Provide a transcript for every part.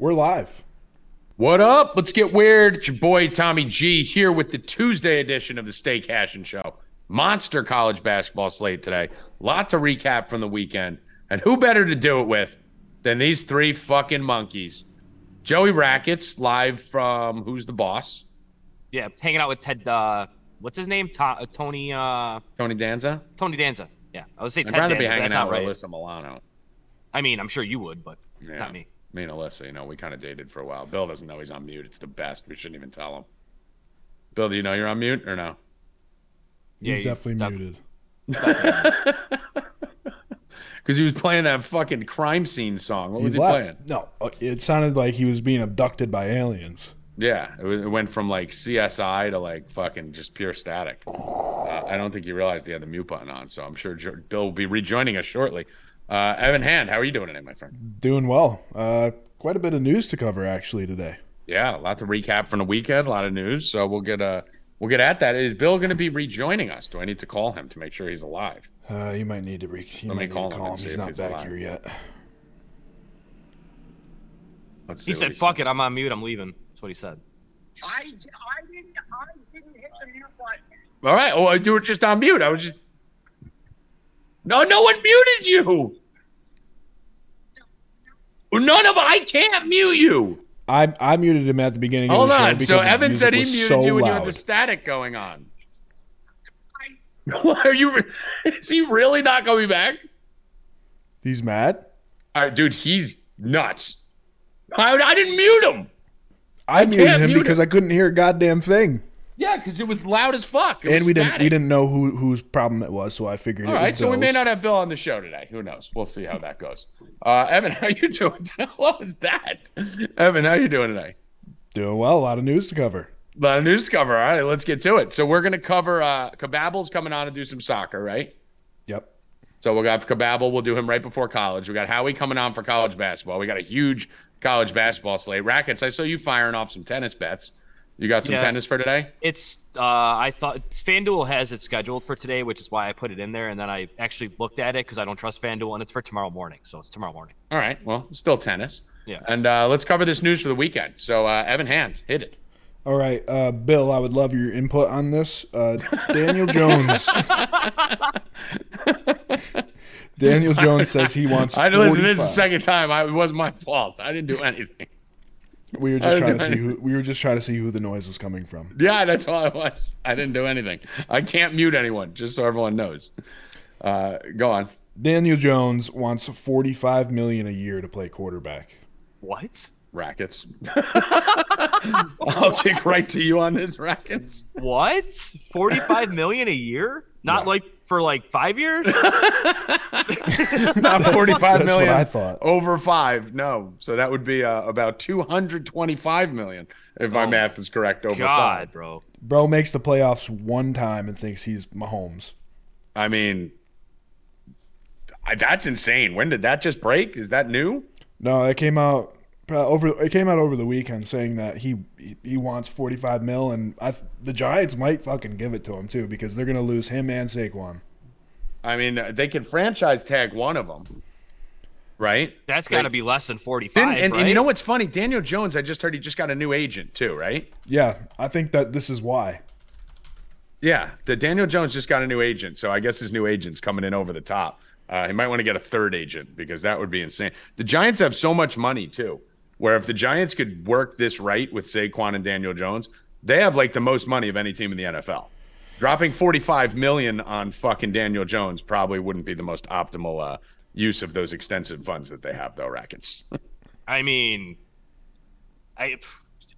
We're live. What up? Let's get weird. It's your boy Tommy G here with the Tuesday edition of the Stay Cashin' Show. Monster college basketball slate today. Lot to recap from the weekend. And who better to do it with than these three fucking monkeys? Joey Rackets, live from Who's the Boss? Yeah, hanging out with Ted. Uh, what's his name? To- uh, Tony. Uh, Tony Danza? Tony Danza. Yeah, I would say I'd Ted rather Danza. be hanging out with right. Alyssa Milano. I mean, I'm sure you would, but Yeah. not me. Me and Alyssa, you know, we kind of dated for a while. Bill doesn't know he's on mute. It's the best. We shouldn't even tell him. Bill, do you know you're on mute or no? Yeah, He's definitely def- muted. Because he was playing that fucking crime scene song. What was he left- playing? No, uh, it sounded like he was being abducted by aliens. Yeah, it, was, it went from like CSI to like fucking just pure static. Uh, I don't think he realized he had the mute button on, so I'm sure Bill will be rejoining us shortly. Uh, Evan Hand, how are you doing today, my friend? Doing well. Uh, quite a bit of news to cover actually today. Yeah, a lot to recap from the weekend, a lot of news. So we'll get uh we'll get at that. Is Bill going to be rejoining us? Do I need to call him to make sure he's alive? Uh, you might need to re- you Let me might call him and him. see He's if not he's back alive. here yet. Let's He said, what "Fuck it, I'm on mute. I'm leaving." That's what he said. I, I didn't I didn't hit the mute button. All right. Oh, you were just on mute. I was just. No, no one muted you. None of I can't mute you. I I muted him at the beginning. Hold of the on. So Evan said he muted so you when you had the static going on. Why are you? Is he really not coming back? He's mad. Right, dude. He's nuts. I, I didn't mute him. I, muted him mute because him. I couldn't hear a goddamn thing, Yeah, because it was loud as fuck. It and we didn't we didn't know who whose problem it was, so I figured. All right, so we may not have Bill on the show today. Who knows? We'll see how that goes. Uh, Evan, how you doing? what was that? Evan, how you doing today? doing well. A lot of news to cover. A lot of news to cover. All right, let's get to it. So we're gonna cover uh coming on to do some soccer, right? Yep. So we got Kababel. We'll do him right before college. We got Howie coming on for college basketball. We got a huge college basketball slate. Rackets. I saw you firing off some tennis bets. You got some Yeah. tennis for today? It's. Uh, I thought FanDuel has it scheduled for today, which is why I put it in there. And then I actually looked at it because I don't trust FanDuel, and it's for tomorrow morning. So it's tomorrow morning. All right. Well, still tennis. Yeah. And uh, let's cover this news for the weekend. So uh, Evan Hand, hit it. All right, uh, Bill. I would love your input on this. Uh, Daniel Jones. Daniel Jones says he wants. I listen. This is the second time. I, it wasn't my fault. I didn't do anything. We were just trying to see who. We were just trying to see who the noise was coming from. Yeah, that's all it was. I didn't do anything. I can't mute anyone, just so everyone knows. Uh, go on. Daniel Jones wants forty-five million a year to play quarterback. What? Rackets. I'll kick right to you on this, Rackets. What? Forty-five million a year? Not like for like five years? Not forty-five That's million what I thought. over five. No, so that would be uh, about two hundred twenty-five million if my Oh, math is correct. Over God, five. bro. Bro makes the playoffs one time and thinks he's Mahomes. I mean, that's insane. When did that just break? Is that new? No, it came out over. It came out over the weekend saying that he he- he wants forty-five mil, and I, the Giants might fucking give it to him too because they're gonna lose him and Saquon. I mean, they can franchise tag one of them, right? That's got to be less than forty-five, Didn't- and, right? and you know what's funny? Daniel Jones, I just heard he just got a new agent too, right? Yeah, I think that this is why. Yeah, the Daniel Jones just got a new agent, so I guess his new agent's coming in over the top. Uh, he might want to get a third agent because that would be insane. The Giants have so much money too, where if the Giants could work this right with Saquon and Daniel Jones, they have like the most money of any team in the NFL. Dropping forty-five million on fucking Daniel Jones probably wouldn't be the most optimal uh, use of those extensive funds that they have, though. Rackets. I mean, I,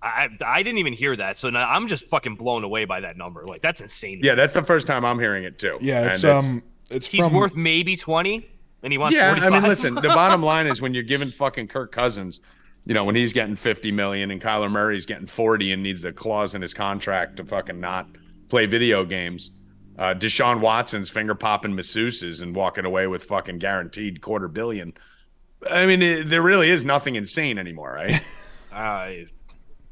I, I didn't even hear that, so now I'm just fucking blown away by that number. Like that's insane. yeah, that's the first time I'm hearing it too. Yeah, it's And um, it's he's from worth maybe twenty, and he wants. Yeah, 45? I mean, listen. The bottom line is when you're giving fucking Kirk Cousins, you know, when he's getting 50 million and Kyler Murray's getting 40 and needs the clause in his contract to fucking not play video games. Uh, Deshaun Watson's finger popping masseuses and walking away with fucking guaranteed quarter billion. I mean, it, there really is nothing insane anymore, right? Uh,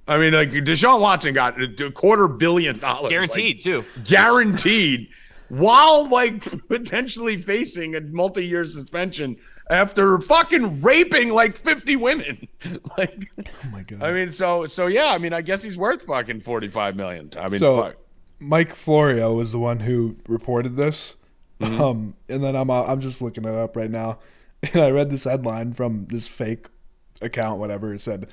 I mean, like Deshaun Watson got a quarter billion dollars, like, guaranteed too. guaranteed. while like potentially facing a multi-year suspension after fucking raping like 50 women. like Oh my god. I mean, so so yeah, I mean, I guess he's worth fucking 45 million. I mean, So- fuck. Mike Florio was the one who reported this. Mm-hmm. Um, and then I'm uh, I'm just looking it up right now, and I read this headline from this fake account, whatever it said.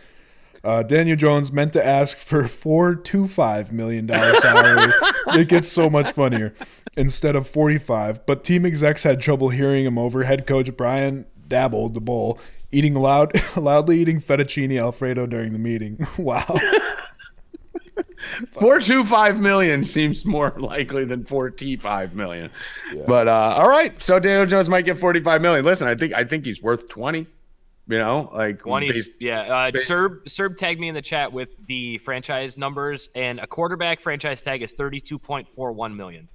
Uh, Daniel Jones meant to ask for four to five million dollar salary. it gets so much funnier instead of forty five. But team execs had trouble hearing him over. Head coach Brian dabbled the bowl, eating loud, loudly eating fettuccine alfredo during the meeting. wow. 425 million seems more likely than 45 million. But uh all right, so Daniel Jones might get 45 million. Listen, I think I think he's worth 20. You know, like One, based- yeah. Uh, ba- Serb Serb tagged me in the chat with the franchise numbers, and a quarterback franchise tag is thirty-two point four one million.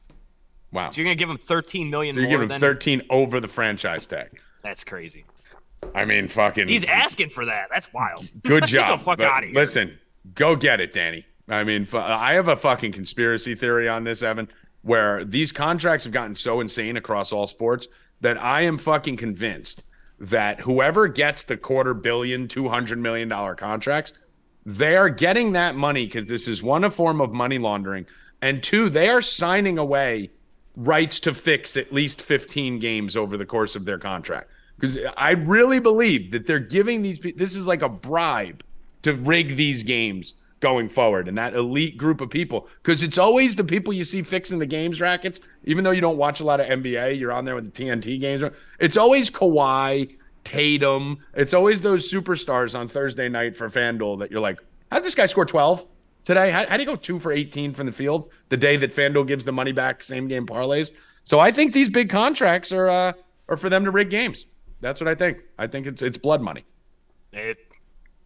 wow. So you're gonna give him thirteen million So you're more giving than 13 over the franchise tag. That's crazy. I mean, fucking He's asking for that. That's wild. Good job. fuck but outta here. Listen, go get it, Danny. I mean, I have a fucking conspiracy theory on this, Evan, where these contracts have gotten so insane across all sports that I am fucking convinced that whoever gets the quarter billion, two hundred million dollar contracts, they are getting that money because this is one a form of money laundering, and two, they are signing away rights to fix at least 15 games over the course of their contract. Because I really believe that they're giving these this is like a bribe to rig these games going forward and that elite group of people. Because it's always the people you see fixing the games rackets even though you don't watch a lot of NBA you're on there with the TNT games. It's always Kawhi Tatum. It's always those superstars on Thursday night for FanDuel that you're like how did this guy score 12 today? How, how do you go 2 for 18 from the field the day that FanDuel gives the money back same game parlays? So I think these big contracts are uh are for them to rig games. That's what I think. I think it's it's blood money. It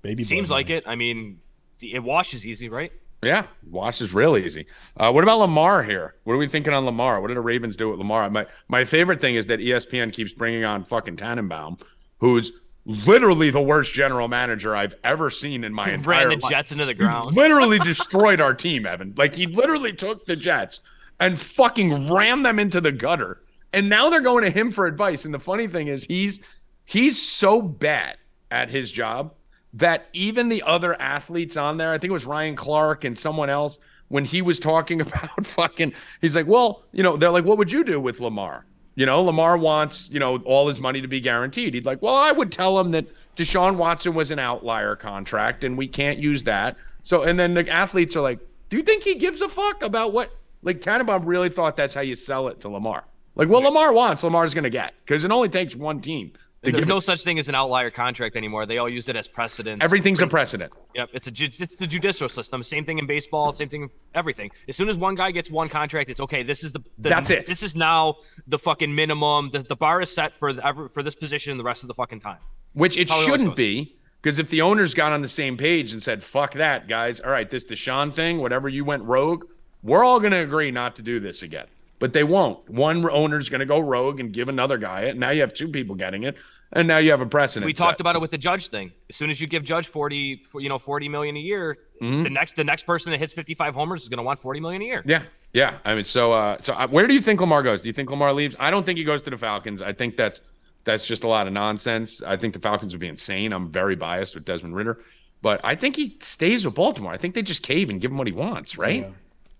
Baby seems like money. it. I mean, it washes easy, right? Yeah, washes real easy. Uh, what about Lamar here? What are we thinking on Lamar? What did the Ravens do with Lamar? My my favorite thing is that ESPN keeps bringing on fucking Tannenbaum, who's literally the worst general manager I've ever seen in my entire Ran the life. Jets into the ground. Literally destroyed our team, Evan. Like he literally took the Jets and fucking ran them into the gutter. And now they're going to him for advice. And the funny thing is he's he's so bad at his job that even the other athletes on there, I think it was Ryan Clark and someone else, when he was talking about fucking, he's like, well, you know, they're like, what would you do with Lamar? You know, Lamar wants, you know, all his money to be guaranteed. He'd like, well, I would tell him that Deshaun Watson was an outlier contract and we can't use that. So, and then the athletes are like, do you think he gives a fuck about what? Like, Tannenbaum really thought that's how you sell it to Lamar. Like, what Lamar wants, Lamar's going to get because it only takes one team There's no it- such thing as an outlier contract anymore. They all use it as precedent. everything's a precedent. Yep, it's a ju- it's the judicial system. Same thing in baseball. Same thing in everything. As soon as one guy gets one contract, it's okay. This is the, the That's it. This is now the fucking minimum. The, the bar is set for the, ever for this position the rest of the fucking time. which it How it always shouldn't be because if the owners got on the same page and said fuck that guys all right this deshaun thing whatever you went rogue we're all going to agree not to do this again but they won't one owner's going to go rogue and give another guy it now you have two people getting it and now you have a precedent We talked set. about it with the judge thing. As soon as you give Judge 40, you know, 40 million a year, Mm-hmm. the next the next person that hits 55 homers is going to want 40 million a year. yeah yeah i mean so uh so uh, where do you think lamar goes do you think lamar leaves i don't think he goes to the falcons i think that's that's just a lot of nonsense i think the falcons would be insane i'm very biased with desmond ridder but i think he stays with baltimore i think they just cave and give him what he wants right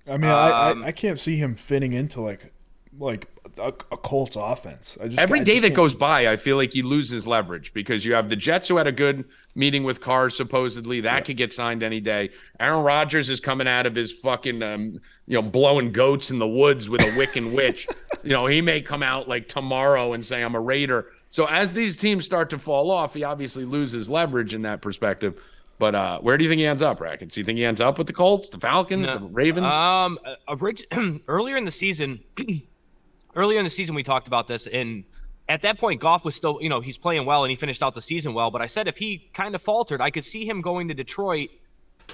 Yeah. I mean, I, Um, I I can't see him fitting into like like a, a Colts offense. I just Every I day just that can't- goes by, I feel like he loses leverage because you have the Jets who had a good meeting with Carr, supposedly. That could get signed any day. Aaron Rodgers is coming out of his fucking, um, you know, blowing goats in the woods with a Wiccan witch. You know, he may come out like tomorrow and say, I'm a Raider. So as these teams start to fall off, he obviously loses leverage in that perspective. But uh, where do you think he ends up, Rackets? Do you think he ends up with the Colts, the Falcons, No. the Ravens? Um, uh, orig- earlier in the season, earlier in the season, we talked about this, and at that point, Goff was still, you know, he's playing well and he finished out the season well. But I said if he kind of faltered, I could see him going to Detroit,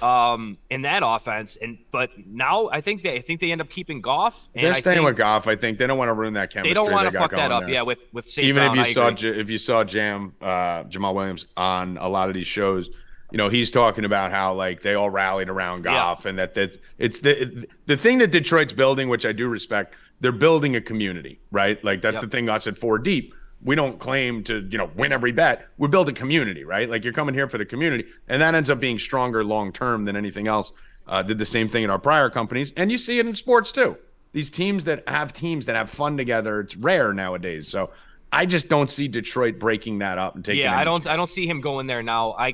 um, in that offense. And but now I think they, I think they end up keeping Goff. And They're I staying with Goff. I think they don't want to ruin that chemistry. They don't want to fuck that up, there. yeah. With with St. even if you I saw. J- if you saw Jam uh, Jamaal Williams on a lot of these shows, you know he's talking about how like they all rallied around Goff and that that it's the the thing that Detroit's building, which I do respect. They're building a community, right? Like that's Yep. the thing us at Four Deep. We don't claim to, you know, win every bet. We build a community, right? Like you're coming here for the community, and that ends up being stronger long term than anything else. Uh, did the same thing in our prior companies, and you see it in sports too. These teams that have teams that have fun together, it's rare nowadays. So I just don't see Detroit breaking that up and taking. Yeah, I don't I don't see him going there now. I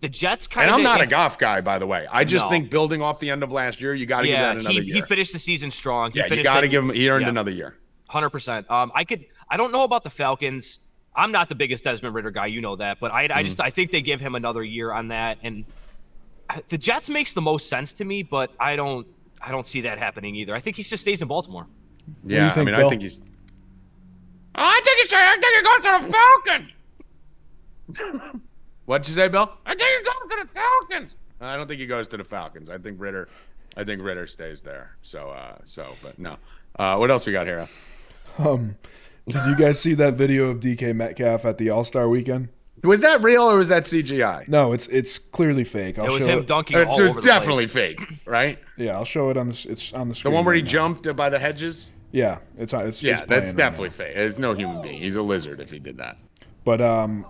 the Jets kind of. And I'm not a Goff guy, by the way. I just No. think building off the end of last year, you got to give Yeah, that another he, year. he finished the season strong. He yeah, you got to give him. He earned yeah. another year. Hundred percent. Um, I could. I don't know about the Falcons. I'm not the biggest Desmond Ridder guy. You know that, but I, Mm-hmm. I just I think they give him another year on that. And the Jets makes the most sense to me, but I don't. I don't see that happening either. I think he just stays in Baltimore. Yeah, think, I mean, Bill? I think he's. I think he's. I think he goes to the Falcons. What'd you say, Bill? I think he goes to the Falcons. I don't think he goes to the Falcons. I think Ridder. I think Ridder stays there. So, uh, so, but no. Uh, what else we got here? Um, did you guys see that video of DK Metcalf at the All Star Weekend? Was that real or was that CGI? No, it's it's clearly fake. I'll It was show him it. dunking It's, all it's over the definitely fake, right? Yeah, I'll show it on the. It's on the screen. The one where he now. jumped by the hedges. Yeah, it's on. It's, Yeah, it's that's definitely now. fake. It's no human being. He's a lizard if he did that. But um,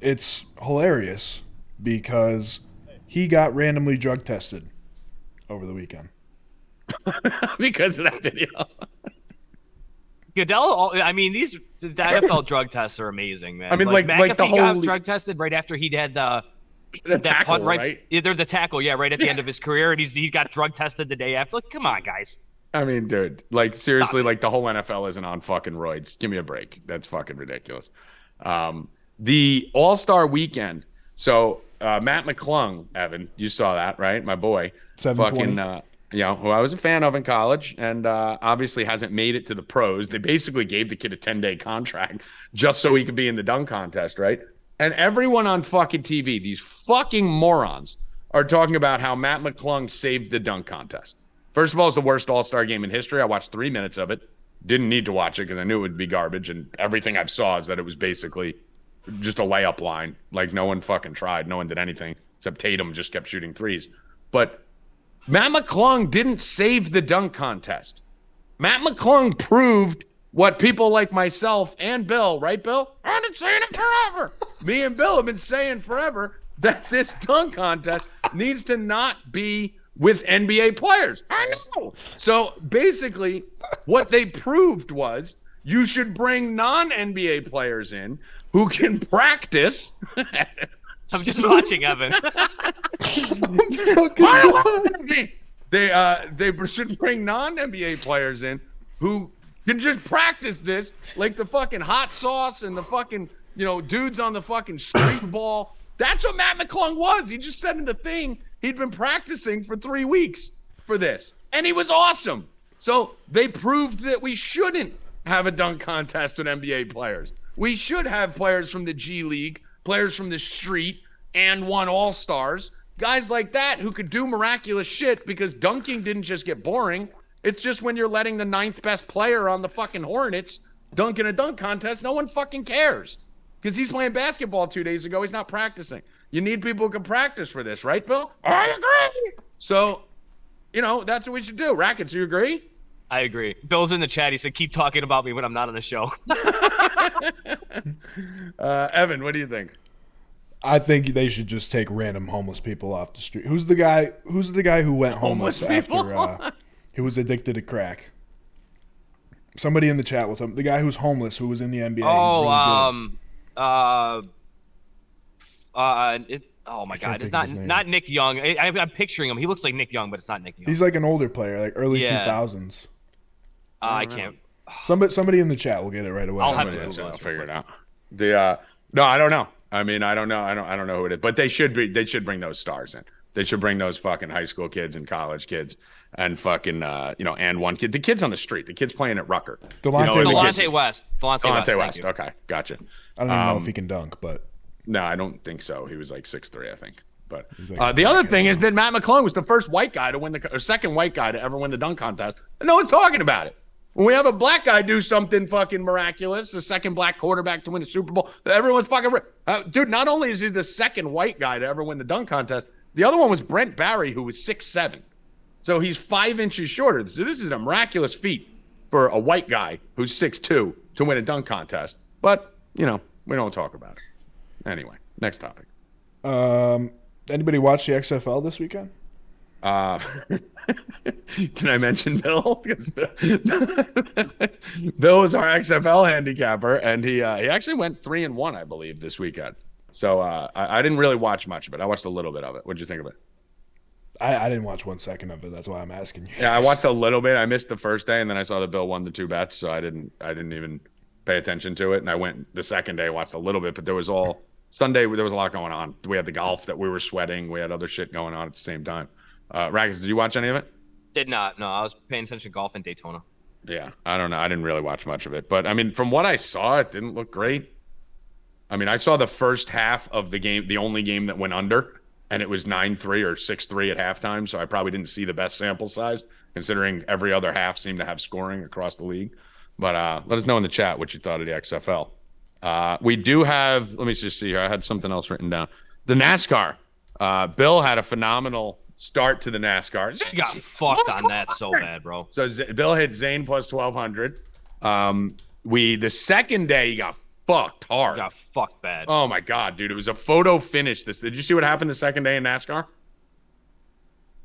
it's hilarious because he got randomly drug tested over the weekend. because of that video. Goodell. I mean, these the NFL drug tests are amazing, man. I mean, like- like the McAfee got drug tested right after he'd had the The that tackle, punt right, right? Yeah, they're the tackle, yeah, right at the end of his career, and he's he got drug tested the day after. Like, come on, guys. I mean, dude, like seriously, like the whole NFL isn't on fucking roids. Give me a break. That's fucking ridiculous. Um, the All Star Weekend. So uh, Mac McClung, Evan, you saw that, right? My boy, fucking, uh, you know, who I was a fan of in college, and uh, obviously hasn't made it to the pros. They basically gave the kid a ten day contract just so he could be in the dunk contest, right? And everyone on fucking TV, these fucking morons, are talking about how Mac McClung saved the dunk contest. First of all, it's the worst All Star game in history. I watched three minutes of it. Didn't need to watch it because I knew it would be garbage. And everything I've saw is that it was basically just a layup line. Like no one fucking tried. No one did anything except Tatum just kept shooting threes. But Mac McClung didn't save the dunk contest. Mac McClung proved what people like myself and Bill, right, Bill? I've been saying it forever. Me and Bill have been saying forever that this dunk contest needs to not be with NBA players. I know. So basically, what they proved was you should bring non NBA players in who can practice. I'm just watching Evan. they uh they should bring non NBA players in who can just practice this like the fucking hot sauce and the fucking you know dudes on the fucking street ball. That's what Mac McClung was. He just said in the thing he'd been practicing for three weeks for this, and he was awesome. So they proved that we shouldn't have a dunk contest with NBA players. We should have players from the G League, players from the street, and one All Stars. Guys like that who could do miraculous shit because dunking didn't just get boring. It's just when you're letting the ninth best player on the fucking Hornets dunk in a dunk contest, no one fucking cares. Because he's playing basketball two days ago. He's not practicing. You need people who can practice for this, right, Bill? I agree. So, you know, that's what we should do. Rackets, you agree? I agree. Bill's in the chat. He said, "Keep talking about me when I'm not on the show." Uh, Evan, what do you think? I think they should just take random homeless people off the street. Who's the guy? Who's the guy who went homeless, Homeless after? Uh, who was addicted to crack? Somebody in the chat will tell me. The guy who's homeless, who was in the NBA. oh, really good. um, uh, uh, it, oh my God, it's not not Nick Young. I, I, I'm picturing him. He looks like Nick Young, but it's not Nick Young. he's like an older player, like early two Yeah. thousands. Uh, I can't. Somebody, somebody in the chat will get it right away. I'll have to Yeah, Google I'll figure it out. The uh, no, I don't know. I mean, I don't know. I don't. I don't know who it is. But they should be. They should bring those stars in. They should bring those fucking high school kids and college kids and fucking uh, you know, and one kid. The kids on the street. The kids playing at Rucker. Delonte you know, the West. kids- Delonte West. Delonte, West. Delonte thank West. Okay, gotcha. I don't even know Um, if he can dunk, but No, I don't think so. He was like six three, I think. But like uh, the other thing is that Mac McClung was the first white guy to win the or second white guy to ever win the dunk contest. And no one's talking about it. When we have a black guy do something fucking miraculous, the second black quarterback to win a Super Bowl, everyone's fucking. Uh, dude, not only is he the second white guy to ever win the dunk contest, the other one was Brent Barry, who was six seven. So he's five inches shorter. So this is a miraculous feat. for a white guy who's six two to win a dunk contest. But, you know, we don't talk about it. Anyway, next topic. Um, anybody watch the XFL this weekend? Uh, can I mention Bill? Bill was our XFL handicapper, and he uh, he actually went three and one, I believe, this weekend. So uh, I, I didn't really watch much of it. I watched a little bit of it. What'd you think of it? I, I didn't watch one second of it. That's why I'm asking you. Yeah, I watched a little bit. I missed the first day, and then I saw that Bill won the two bets, so I didn't I didn't even pay attention to it. And I went the second day, watched a little bit, but there was all Sunday. There was a lot going on. We had the golf that we were sweating. We had other shit going on at the same time. Uh, Rackets, did you watch any of it? Did not. No, I was paying attention to golf in Daytona. Yeah, I don't know. I didn't really watch much of it, but I mean, from what I saw, it didn't look great. I mean, I saw the first half of the game, the only game that went under, and it was 9 3 or 6 3 at halftime. So I probably didn't see the best sample size, considering every other half seemed to have scoring across the league. But uh, let us know in the chat what you thought of the XFL. Uh, we do have, let me just see here. I had something else written down. The NASCAR. Uh, Bill had a phenomenal start to the NASCAR. You got fucked on that so bad, bro. So Z- Bill hit Zane plus twelve hundred. Um, we the second day he got fucked hard. You got fucked bad. Oh my god, dude! It was a photo finish. This did you see what happened the second day in NASCAR?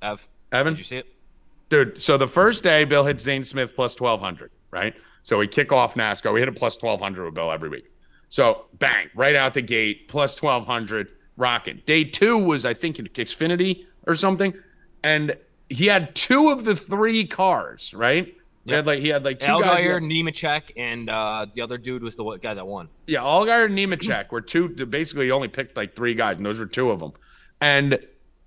Ev, Evan, did you see it? dude. So the first day, Bill hit Zane Smith plus twelve hundred. Right. So we kick off NASCAR. We hit a plus twelve hundred with Bill every week. So bang, right out the gate, plus twelve hundred, rocking. Day two was I think in Xfinity or something, and he had two of the three cars. Right. He had like he had like two guys. Allgaier, Nemechek, and uh, the other dude was the guy that won. Yeah, Allgaier and Nemechek were two. Basically, he only picked like three guys, and those were two of them. And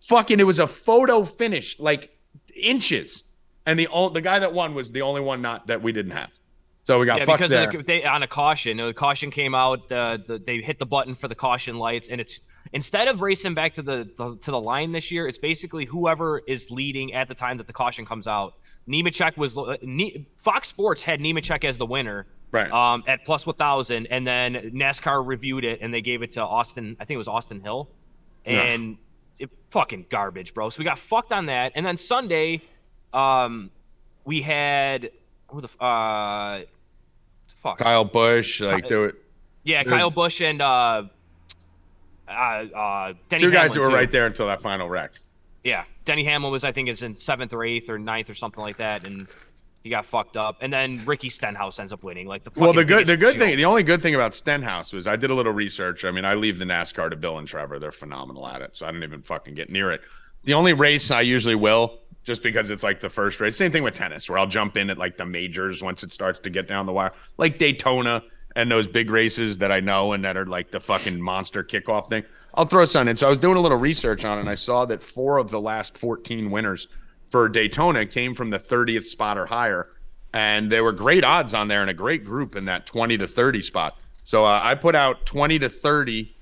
fucking, it was a photo finish, like inches. And the the guy that won was the only one not that we didn't have. So we got Yeah, fucked because the, they on a caution. The caution came out. Uh, the, they hit the button for the caution lights, and it's instead of racing back to the, the to the line this year, it's basically whoever is leading at the time that the caution comes out. Nemechek was uh, Ne- Fox Sports had Nemechek as the winner, Right. Um, at plus one thousand, and then NASCAR reviewed it and they gave it to Austin. I think it was Austin Hill, and it fucking garbage, bro. So we got fucked on that, and then Sunday, um, we had who the uh, fuck Kyle Busch, like there were yeah, There's- Kyle Busch and uh, uh, uh, Denny two guys Hamlin, who were too. right there until that final wreck. Yeah, Denny Hamlin was I think is in seventh or eighth or ninth or something like that, and he got fucked up. And then Ricky Stenhouse ends up winning. Like the Well, the good the good thing, the only good thing about Stenhouse was I did a little research. I mean, I leave the NASCAR to Bill and Trevor; they're phenomenal at it. So I didn't even fucking get near it. The only race I usually will, just because it's like the first race. Same thing with tennis, where I'll jump in at like the majors once it starts to get down the wire, like Daytona and those big races that I know and that are like the fucking monster kickoff thing. I'll throw some in. So I was doing a little research on it, and I saw that four of the last 14 winners for Daytona came from the 30th spot or higher and there were great odds on there and a great group in that 20 to 30 spot. So uh, I put out 20 to 30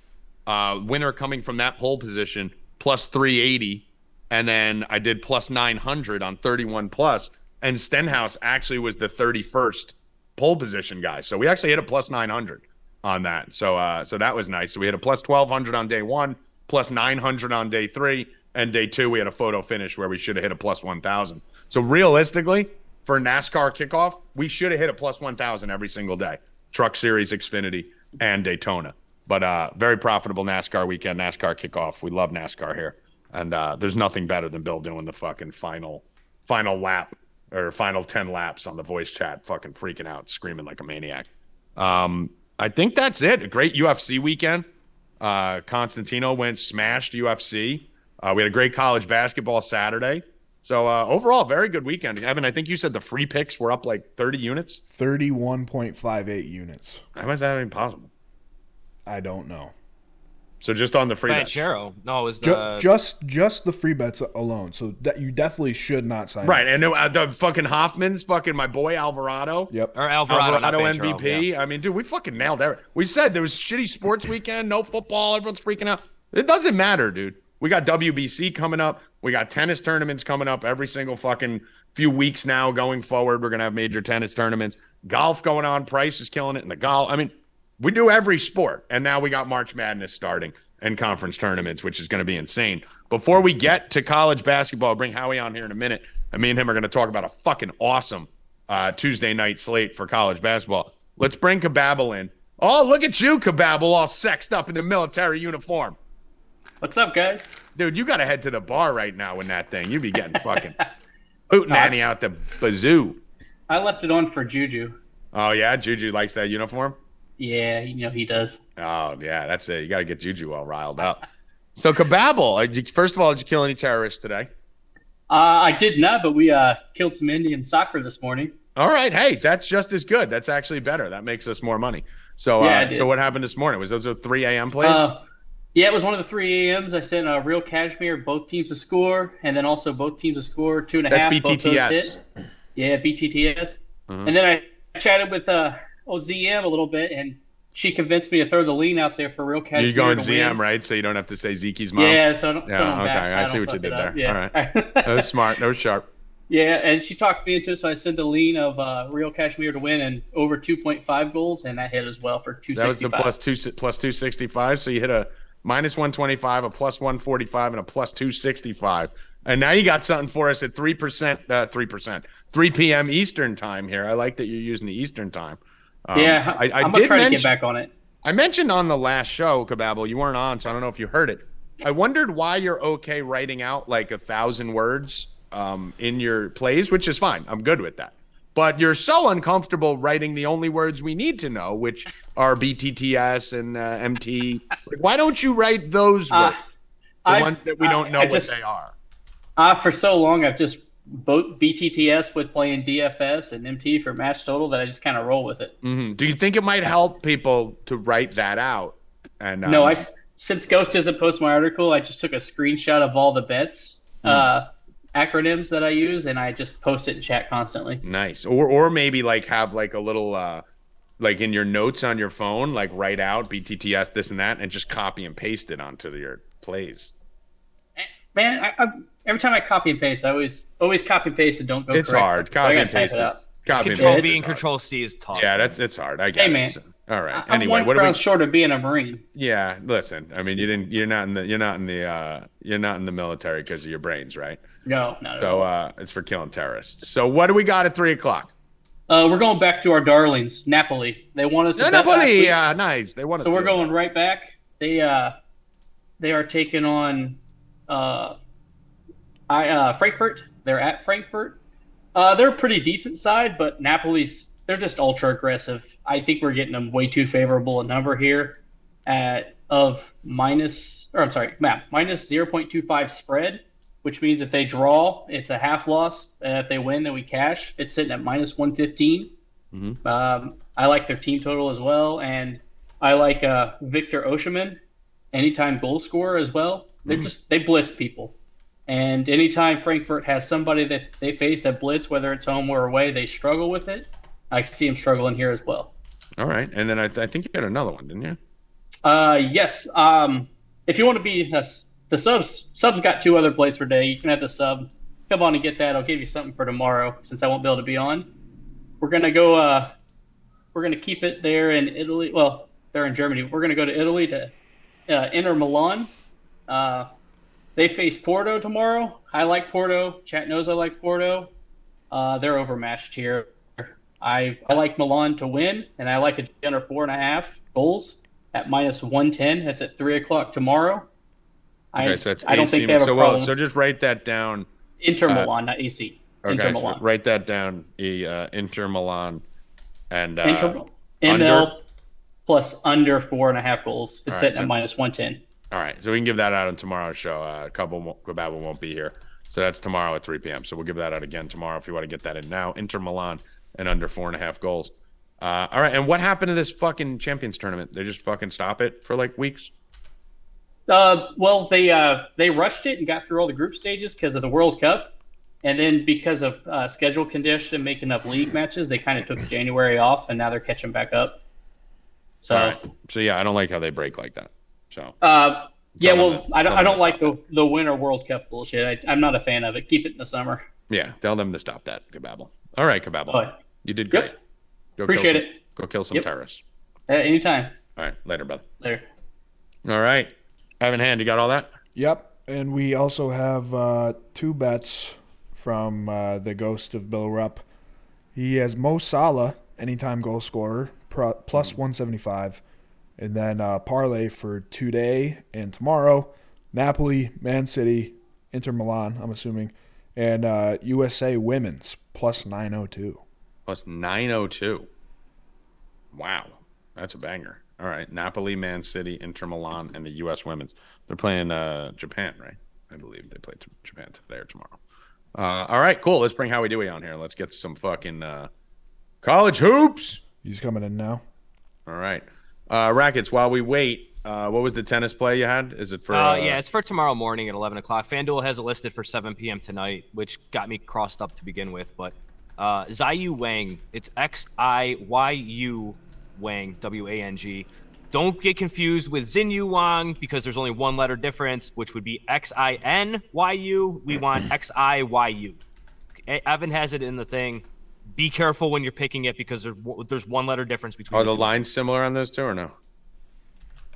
uh, winner coming from that pole position plus 380, and then I did plus 900 on 31 plus, and Stenhouse actually was the 31st pole position guy. So we actually hit a plus 900 on that. So uh, so that was nice. So we had a plus 1200 on day one, plus 900 on day three, and day two we had a photo finish where we should have hit a plus 1000. So realistically, for NASCAR kickoff, we should have hit a plus 1000 every single day. Truck Series, Xfinity, and Daytona. But uh, very profitable NASCAR weekend, NASCAR kickoff. We love NASCAR here, and uh, there's nothing better than Bill doing the fucking final, final lap or final ten laps on the voice chat, fucking freaking out, screaming like a maniac. Um, I think that's it. A great UFC weekend. Uh, Constantino went smashed UFC. Uh, we had a great college basketball Saturday. So uh, overall, very good weekend. Evan, I think you said the free picks were up like 30 units. 31.58 units. How is that even possible? I don't know. So just on the free bets. Banchero. No, it was the just just the free bets alone. So that you definitely should not sign. Right, Up. and uh, the fucking Hoffman's fucking my boy Alvarado. Yep. or Alvarado, not Alvarado Banchero, MVP. yeah. I mean, dude, we fucking nailed that. We said there was shitty sports weekend, no football, everyone's freaking out. It doesn't matter, dude. We got WBC coming up. We got tennis tournaments coming up every single fucking few weeks now going forward. We're gonna have major tennis tournaments. Golf going on. Price is killing it in the golf. I mean, we do every sport, and now we got March Madness starting and conference tournaments, which is going to be insane. Before we get to college basketball, I'll bring Howie on here in a minute, and me and him are going to talk about a fucking awesome uh, Tuesday night slate for college basketball. Let's bring Kababble in. Oh, look at you, Kababble, all sexed up in the military uniform. What's up, guys? Dude, you got to head to the bar right now in that thing. You'd be getting fucking nanny out the bazoo. I left it on for Juju. Oh, yeah? Juju likes that uniform? Yeah, you know he does. Oh, yeah, that's it. You got to get Juju all riled up. So, Kababble, uh, you- first of all, did you kill any terrorists today? Uh, I did not, but we uh, killed some Indian soccer this morning. All right. Hey, that's just as good. That's actually better. That makes us more money. So, Yeah, uh, so what happened this morning? Was those a 3 a.m. plays? Uh, yeah, it was one of the three AMs. I sent a Real Kashmir, both teams to score, and then also both teams to score two and a That's half. those BTTS. Yeah, BTTS. Mhm. And then I chatted with uh, ZM a little bit, and she convinced me to throw the lean out there for Real Kashmir. You're going ZM, win. right? So you don't have to say Zeke's mom. Yeah, so I don't. Yeah, so okay, back. I don't see what you did there. Yeah. That was smart. That was sharp. Yeah, and she talked me into it, so I sent the lean of uh, Real Kashmir to win and over 2.5 goals, and that hit as well for 265. That was the plus two plus two sixty five. So you hit a minus one twenty five, a plus one forty five, and a plus two sixty five. And now you got something for us at three percent, uh, three percent, three p.m. Eastern time here. I like that you're using the Eastern time. Um, yeah, I, I am did try mention, to get back on it. I mentioned on the last show, Kababble, you weren't on, so I don't know if you heard it. I wondered why you're okay writing out like a thousand words um, in your plays, which is fine. I'm good with that. But you're so uncomfortable writing the only words we need to know, which are BTTS and uh, MT. Why don't you write those Uh, the I- ones that we I- don't know I what just- they are? Uh, for so long, I've just both BTTS with playing DFS and MT for match total that I just kind of roll with it. hmm Do you think it might help people to write that out? And um, No, I since Ghost doesn't post my article, I just took a screenshot of all the bets Hmm. uh, acronyms that I use, and I just post it in chat constantly. Nice. Or or maybe like have like a little uh like in your notes on your phone, like write out BTTS this and that and just copy and paste it onto your plays. Man, I, I, every time I copy and paste, I always always copy and paste and don't go. It's hard. something, so I Copy gotta and paste it out. is copy and Control paste V and. Control C is tough. Yeah, that's it's hard. I get Hey, it. man. So- all right. I'm anyway, one what do we short of being a Marine. Yeah, listen. I mean, you didn't you're not in the you're not in the uh you're not in the military because of your brains, right? No, no, no. So uh it's for killing terrorists. So what do we got at three o'clock? Uh, we're going back to our darlings, Napoli. They want us. to Napoli, week, yeah, nice. They want us so we're to- going right back. They uh, they are taking on uh, I uh, Frankfurt. They're at Frankfurt. Uh, they're a pretty decent side, but Napoli's they're just ultra aggressive. I think we're getting them way too favorable a number here at of minus or I'm sorry, map minus zero point two five spread, which means if they draw, it's a half loss. And if they win, then we cash. It's sitting at minus one fifteen. Mhm. Um, I like their team total as well, and I like uh, Victor Osimhen, anytime goal scorer as well. They're just they blitz people, and anytime Frankfurt has somebody that they face that blitz, whether it's home or away, they struggle with it. I see them struggling here as well. All right. And then I, I think you had another one, didn't you? Uh, yes. Um, if you want to be a s the subs, subs got two other plays per day. You can have the sub. Come on and get that. I'll give you something for tomorrow since I won't be able to be on. We're gonna go. Uh, we're gonna keep it there in Italy. Well, they're in Germany. We're gonna go to Italy to uh, Inter Milan. Uh, they face Porto tomorrow. I like Porto. Chat knows I like Porto. Uh, they're overmatched here. I, I like Milan to win, and I like a under four and a half goals at minus 110. That's at 3 o'clock tomorrow. I, Okay, so that's I don't AC. think they have a so well, problem. so just write that down. Inter uh, Milan, not AC. Inter Okay, so Milan. write that down. E, uh, Inter Milan, and uh, Inter, ML under? plus under four and a half goals. It's right, sitting so- at minus 110. All right. So we can give that out on tomorrow's show. Uh, a couple mo- Babel won't be here, so that's tomorrow at 3 p.m. So we'll give that out again tomorrow if you want to get that in now. Inter Milan and under four and a half goals. Uh, all right. And what happened to this fucking Champions tournament? They just fucking stop it for like weeks. Uh, well, they uh, they rushed it and got through all the group stages because of the World Cup, and then because of uh, schedule condition making up league matches, they kind of took January off, and now they're catching back up. So, right. So yeah, I don't like how they break like that. So uh, yeah, well, to- I don't I don't like stop the the Winter World Cup bullshit. I, I'm not a fan of it. Keep it in the summer. yeah, tell them to stop that, Kababble. All right, Kababble. But You did Yep. great. Go appreciate kill some, it. Go kill some Yep. terrorists. Uh, anytime. All right, later, brother. There. All right, Evan Hand, you got all that? Yep. And we also have uh, two bets from uh, the Ghost of Bill Rupp. He has Mo Salah, anytime goal scorer, pro- plus Hmm. 175. And then uh, parlay for today and tomorrow Napoli, Man City, Inter Milan, I'm assuming, and uh, USA women's plus 902. Plus 902. Wow. That's a banger. All right. Napoli, Man City, Inter Milan, and the U.S. women's. They're playing uh, Japan, right? I believe they play t- Japan today or tomorrow. Uh, all right, cool. Let's bring Howie Dewey on here. Let's get some fucking uh, college hoops. He's coming in now. All right. Uh, Rackets, while we wait, uh, what was the tennis play you had? Is it for. Uh, uh, yeah, it's for tomorrow morning at 11 o'clock. FanDuel has it listed for 7 p.m. tonight, which got me crossed up to begin with. But uh, Xiyu Wang, it's X I Y U Wang, W A N G. Don't get confused with Xinyu Wang because there's only one letter difference, which would be X I N Y U. We want X I Y U. Evan has it in the thing. Be careful when you're picking it because there's there's one letter difference between. Are the two. lines similar on those two or no?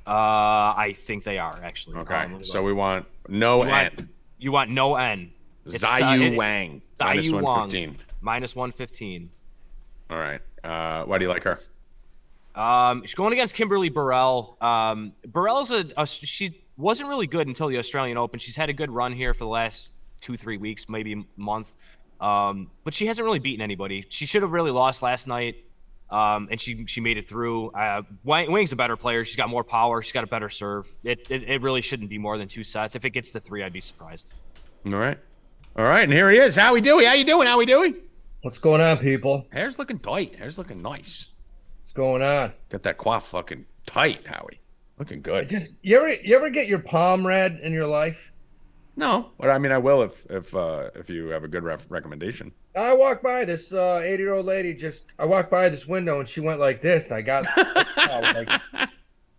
Uh, I think they are actually. Okay. Um, so we want no You want- N. You want no N. Uh, Xiyu it- Wang. Minus Xiyu Wang. 115. Minus 115. All right. Uh, why do you like her? Um, she's going against Kimberly Birrell. Um, Birrell's a, a she wasn't really good until the Australian Open. She's had a good run here for the last two, three weeks, maybe a month. Um, but she hasn't really beaten anybody. She should have really lost last night. Um, and she she made it through. Uh, Wang, Wang's a better player. She's got more power. She's got a better serve. It, it it really shouldn't be more than two sets. If it gets to three, I'd be surprised. All right. All right. And here he is. How we doing? How you doing? How we doing? What's going on, people? Hair's looking tight. Hair's looking nice. What's going on? Got that quaff fucking tight, Howie. Looking good. Just you ever you ever get your palm read in your life? No, but I mean, I will if if uh, if you have a good ref- recommendation. I walked by this uh, 80 year old lady. Just I walked by this window and she went like this. And I got like,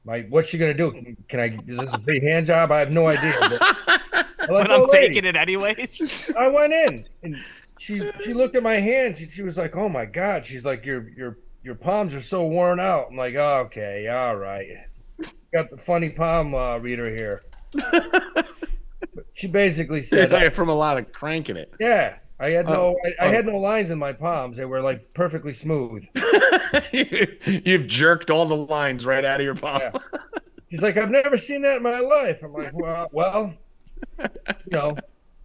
my what's she gonna do? Can I? Is this a free hand job? I have no idea. But, I like But I'm old taking ladies. it anyways. I went in and she she looked at my hands and she was like, "Oh my god!" She's like, "Your your your palms are so worn out." I'm like, oh, "Okay, all right." Got the funny palm uh, reader here. She basically said, from a lot of cranking it. "Yeah, I had no I, I oh. had no lines in my palms. They were like perfectly smooth." You've jerked all the lines right out of your palm. Yeah. She's like, "I've never seen that in my life." I'm like, "Well, well, you know."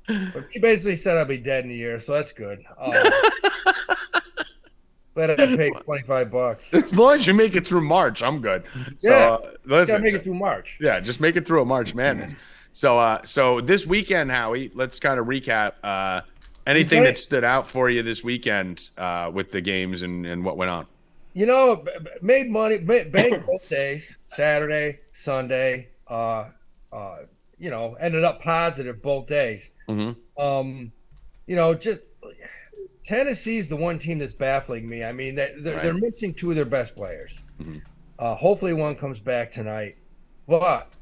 But she basically said I'll be dead in a year, so that's good. Um, glad I paid 25 bucks. As long as you make it through March, I'm good. So Yeah. uh, listen, Gotta make it through March. yeah, just make it through a March Madness. So, uh, so this weekend, Howie, let's kind of recap. Uh, anything that stood out for you this weekend uh, with the games and, and what went on? You know, made money, ba- banked both days, Saturday, Sunday. Uh, uh, you know, ended up positive both days. Mhm. Um, you know, just Tennessee's the one team that's baffling me. I mean, they, they're, Right. they're missing two of their best players. Mhm. Uh, hopefully, one comes back tonight. But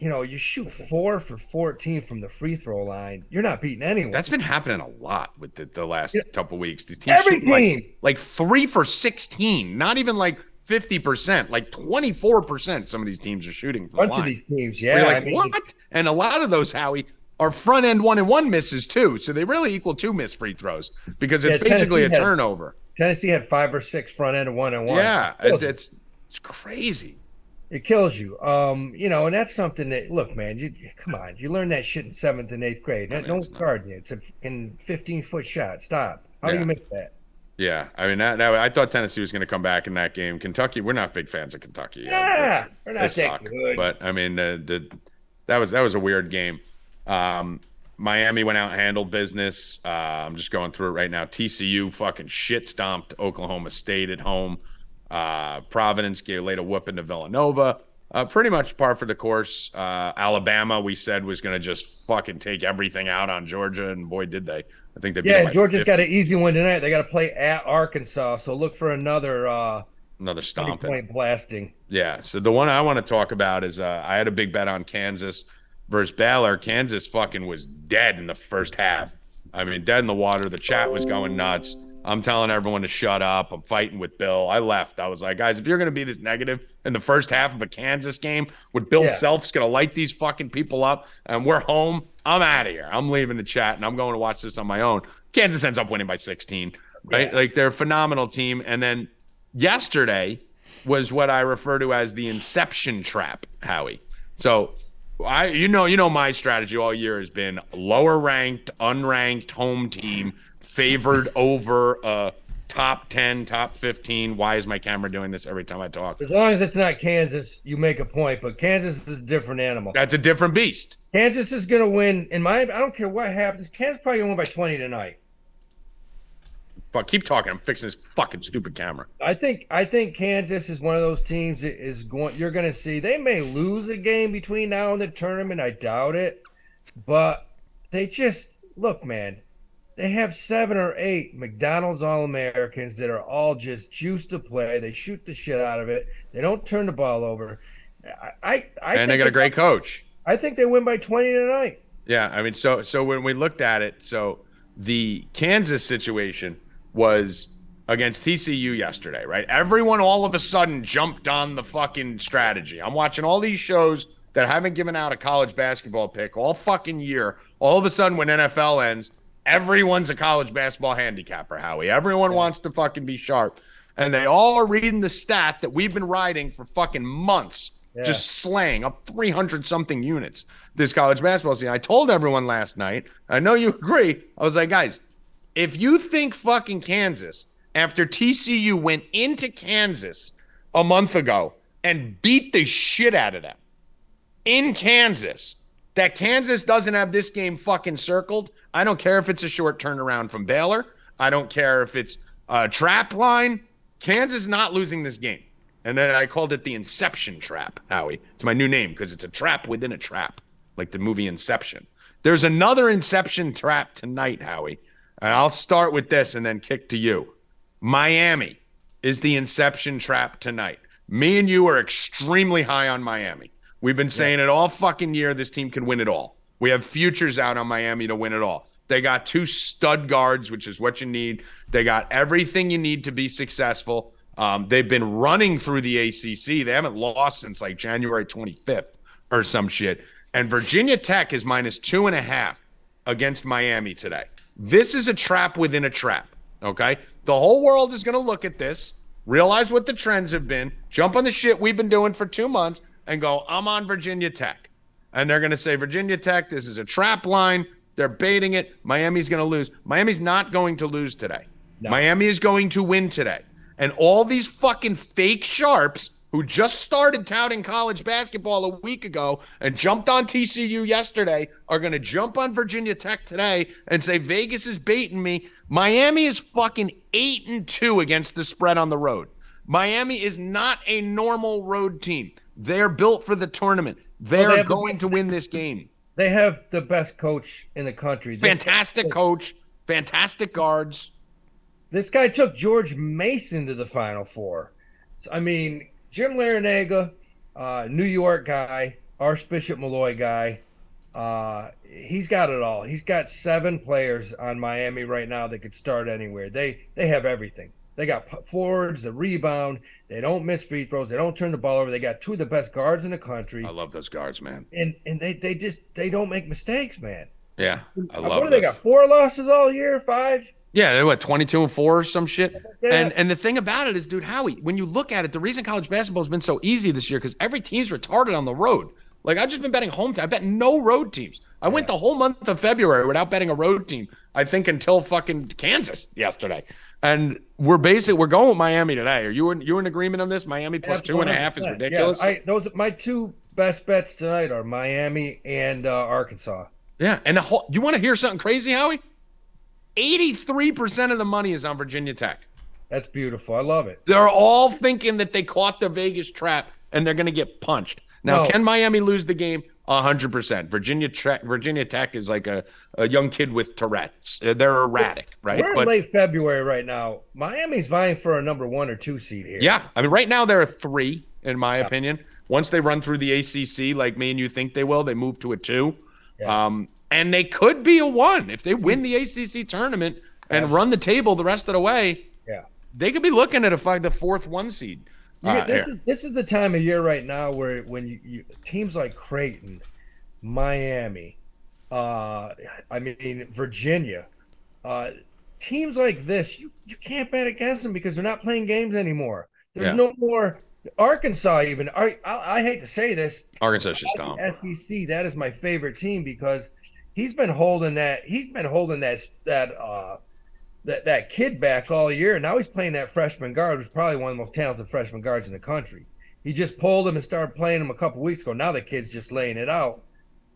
you know, you shoot four for fourteen from the free throw line. You're not beating anyone. That's been happening a lot with the, the last Yeah. couple weeks. These teams Every shooting like- team. like, three for sixteen, not even like fifty percent, like twenty four percent. Some of these teams are shooting. From the bunch of line. these teams. Yeah, you're I like, mean, what? And a lot of those, Howie, are front end one and one misses too. So they really equal two missed free throws because it's Yeah, basically a had- turnover. Tennessee had five or six front end one and one. Yeah, it's, it's it's crazy. It kills you. Um, you know, and that's something that look, man, you come on, you learn that shit in seventh and eighth grade. I mean, no it's one's not- guarding you. It's a fucking fifteen foot shot. Stop. How do Yeah. you miss that? Yeah, I mean, that, that, I thought Tennessee was going to come back in that game. Kentucky, we're not big fans of Kentucky. Yeah, they're not that suck. good. But I mean, uh, the, that was that was a weird game. Um, Miami went out and handled business. Uh, I'm just going through it right now. TCU fucking shit stomped Oklahoma State at home. Uh, Providence gave laid a whooping to Villanova. Uh, pretty much par for the course. Uh, Alabama, we said was going to just fucking take everything out on Georgia, and boy, did they! I think they yeah, Georgia's 50. got an easy one tonight. They got to play at Arkansas, so look for another uh, another 20 stomp. point blasting. Yeah. So the one I want to talk about is uh, I had a big bet on Kansas versus Baylor. Kansas fucking was dead in the first half. I mean, dead in the water. The chat was going nuts. I'm telling everyone to shut up. I'm fighting with Bill. I left. I was like, guys, if you're going to be this negative in the first half of a Kansas game, with Bill Yeah. Self's going to light these fucking people up, and we're home, I'm out of here. I'm leaving the chat and I'm going to watch this on my own. Kansas ends up winning by 16. right? Yeah. Like they're a phenomenal team. And then yesterday was what I refer to as the inception trap, Howie. So I you know, you know my strategy all year has been lower ranked, unranked home team favored over a top 10, top 15. Why is my camera doing this every time I talk? As long as it's not Kansas, you make a point. But Kansas is a different animal. That's a different beast. Kansas is going to win. In my, I don't care what happens. Kansas probably going to win by 20 tonight. Fuck, keep talking. I'm fixing this fucking stupid camera. I think I think Kansas is one of those teams that is going. You're going to see they may lose a game between now and the tournament. I doubt it, but they just look, man. They have seven or eight McDonald's All Americans that are all just juiced to play. They shoot the shit out of it. They don't turn the ball over. I, I, I and they got a great coach. I think they win by 20 tonight. Yeah, I mean, so so when we looked at it, so the Kansas situation was against TCU yesterday, right? Everyone all of a sudden jumped on the fucking strategy. I'm watching all these shows that haven't given out a college basketball pick all fucking year. All of a sudden, when NFL ends, everyone's a college basketball handicapper, Howie. Everyone wants to fucking be sharp. And they all are reading the stat that we've been riding for fucking months Yeah. just slaying up 300 something units this college basketball season. I told everyone last night, I know you agree. I was like, guys, if you think fucking Kansas, after TCU went into Kansas a month ago and beat the shit out of them in Kansas, that Kansas doesn't have this game fucking circled, I don't care if it's a short turnaround from Baylor. I don't care if it's a trap line. Kansas not losing this game. And then I called it the Inception Trap, Howie. It's my new name because it's a trap within a trap, like the movie Inception. There's another Inception Trap tonight, Howie. And I'll start with this and then kick to you. Miami is the Inception Trap tonight. Me and you are extremely high on Miami. We've been saying it all fucking year. This team can win it all. We have futures out on Miami to win it all. They got two stud guards, which is what you need. They got everything you need to be successful. Um, they've been running through the ACC. They haven't lost since like January 25th or some shit. And Virginia Tech is minus two and a half against Miami today. This is a trap within a trap. Okay. The whole world is going to look at this, realize what the trends have been, jump on the shit we've been doing for two months, and go, I'm on Virginia Tech. And they're going to say, Virginia Tech, this is a trap line. They're baiting it. Miami's going to lose. Miami's not going to lose today. Miami is going to win today. And all these fucking fake sharps who just started touting college basketball a week ago and jumped on TCU yesterday are going to jump on Virginia Tech today and say Vegas is baiting me. Miami is fucking 8 and 2 against the spread on the road. Miami is not a normal road team. They're built for the tournament. They're have the going best- to win this game. They have the best coach in the country. This- Fantastic coach, fantastic guards. This guy took George Mason to the Final Four. So, I mean, Jim Larrañaga, uh, New York guy, Archbishop Molloy guy. Uh, he's got it all. He's got seven players on Miami right now that could start anywhere. They they have everything. They got forwards, the rebound. They don't miss free throws. They don't turn the ball over. They got two of the best guards in the country, I love those guards, man. and and they they just they don't make mistakes, man. Yeah, I love what do they got? Four losses all year? Five? Yeah, they're what, 22 and 4 or some shit? Yeah. And and the thing about it is, dude, Howie, when you look at it, the reason college basketball has been so easy this year because every team's retarded on the road. Like I've just been betting home team. I bet no road teams. I went the whole month of February without betting a road team. I think until fucking Kansas yesterday. And we're basically we're going with Miami today. Are you in you in agreement on this? Miami plus two and a half is 100%. ridiculous. Yeah, I, those my two best bets tonight are Miami and uh, Arkansas. Yeah, and the whole, you want to hear something crazy, Howie? Eighty-three percent of the money is on Virginia Tech. That's beautiful. I love it. They're all thinking that they caught the Vegas trap and they're going to get punched. Now, No. can Miami lose the game? Hundred percent. Virginia Tech, Virginia Tech is like a, a young kid with Tourette's. They're erratic, right? We're in late February right now. Miami's vying for a number one or two seed here. yeah, I mean, right now they're a three, in my opinion. Once they run through the ACC, like me and you think they will, they move to a two. Yeah. Um, and they could be a one if they win the ACC tournament and Yes. run the table the rest of the way. Yeah. They could be looking at a five, the fourth one seed. This here. is this is the time of year right now where when you, you teams like Creighton, Miami, uh, I mean Virginia, uh, teams like this, you, you can't bet against them because they're not playing games anymore. There's Yeah. no more Arkansas. Even I, I, I hate to say this, Arkansas just. SEC. That is my favorite team because he's been holding that. He's been holding that that uh that that kid back all year. Now he's playing that freshman guard, who's probably one of the most talented freshman guards in the country. He just pulled him and started playing him a couple weeks ago. Now the kid's just laying it out.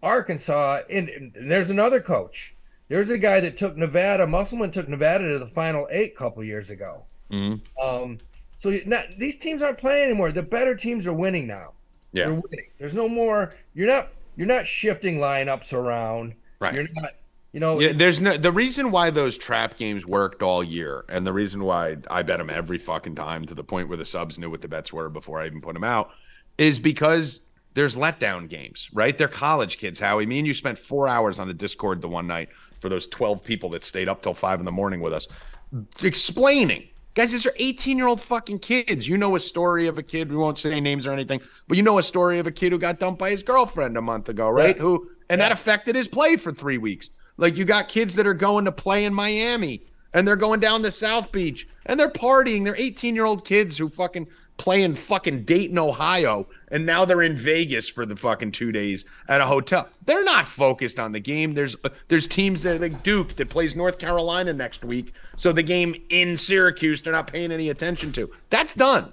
Arkansas, and, and there's another coach. There's a guy that took Nevada. Musselman took Nevada to the Final Eight a couple years ago. Mhm. Um, so not, these teams aren't playing anymore. The better teams are winning now. Yeah. They're winning. There's no more. You're not. You're not shifting lineups around. Right. You're not. You know. Yeah, there's no the reason why those trap games worked all year, and the reason why I bet them every fucking time to the point where the subs knew what the bets were before I even put them out, is because there's letdown games, right? They're college kids, Howie. Me and you spent four hours on the Discord the one night for those 12 people that stayed up till five in the morning with us, explaining. Guys, these are 18 year old fucking kids. You know a story of a kid. We won't say names or anything, but you know a story of a kid who got dumped by his girlfriend a month ago, right? Yeah. Who and that affected his play for three weeks. Like you got kids that are going to play in Miami and they're going down to South Beach and they're partying. They're 18 year old kids who fucking play in fucking Dayton, Ohio, and now they're in Vegas for the fucking two days at a hotel. They're not focused on the game. There's uh, there's teams that like Duke that plays North Carolina next week, so the game in Syracuse they're not paying any attention to. That's done.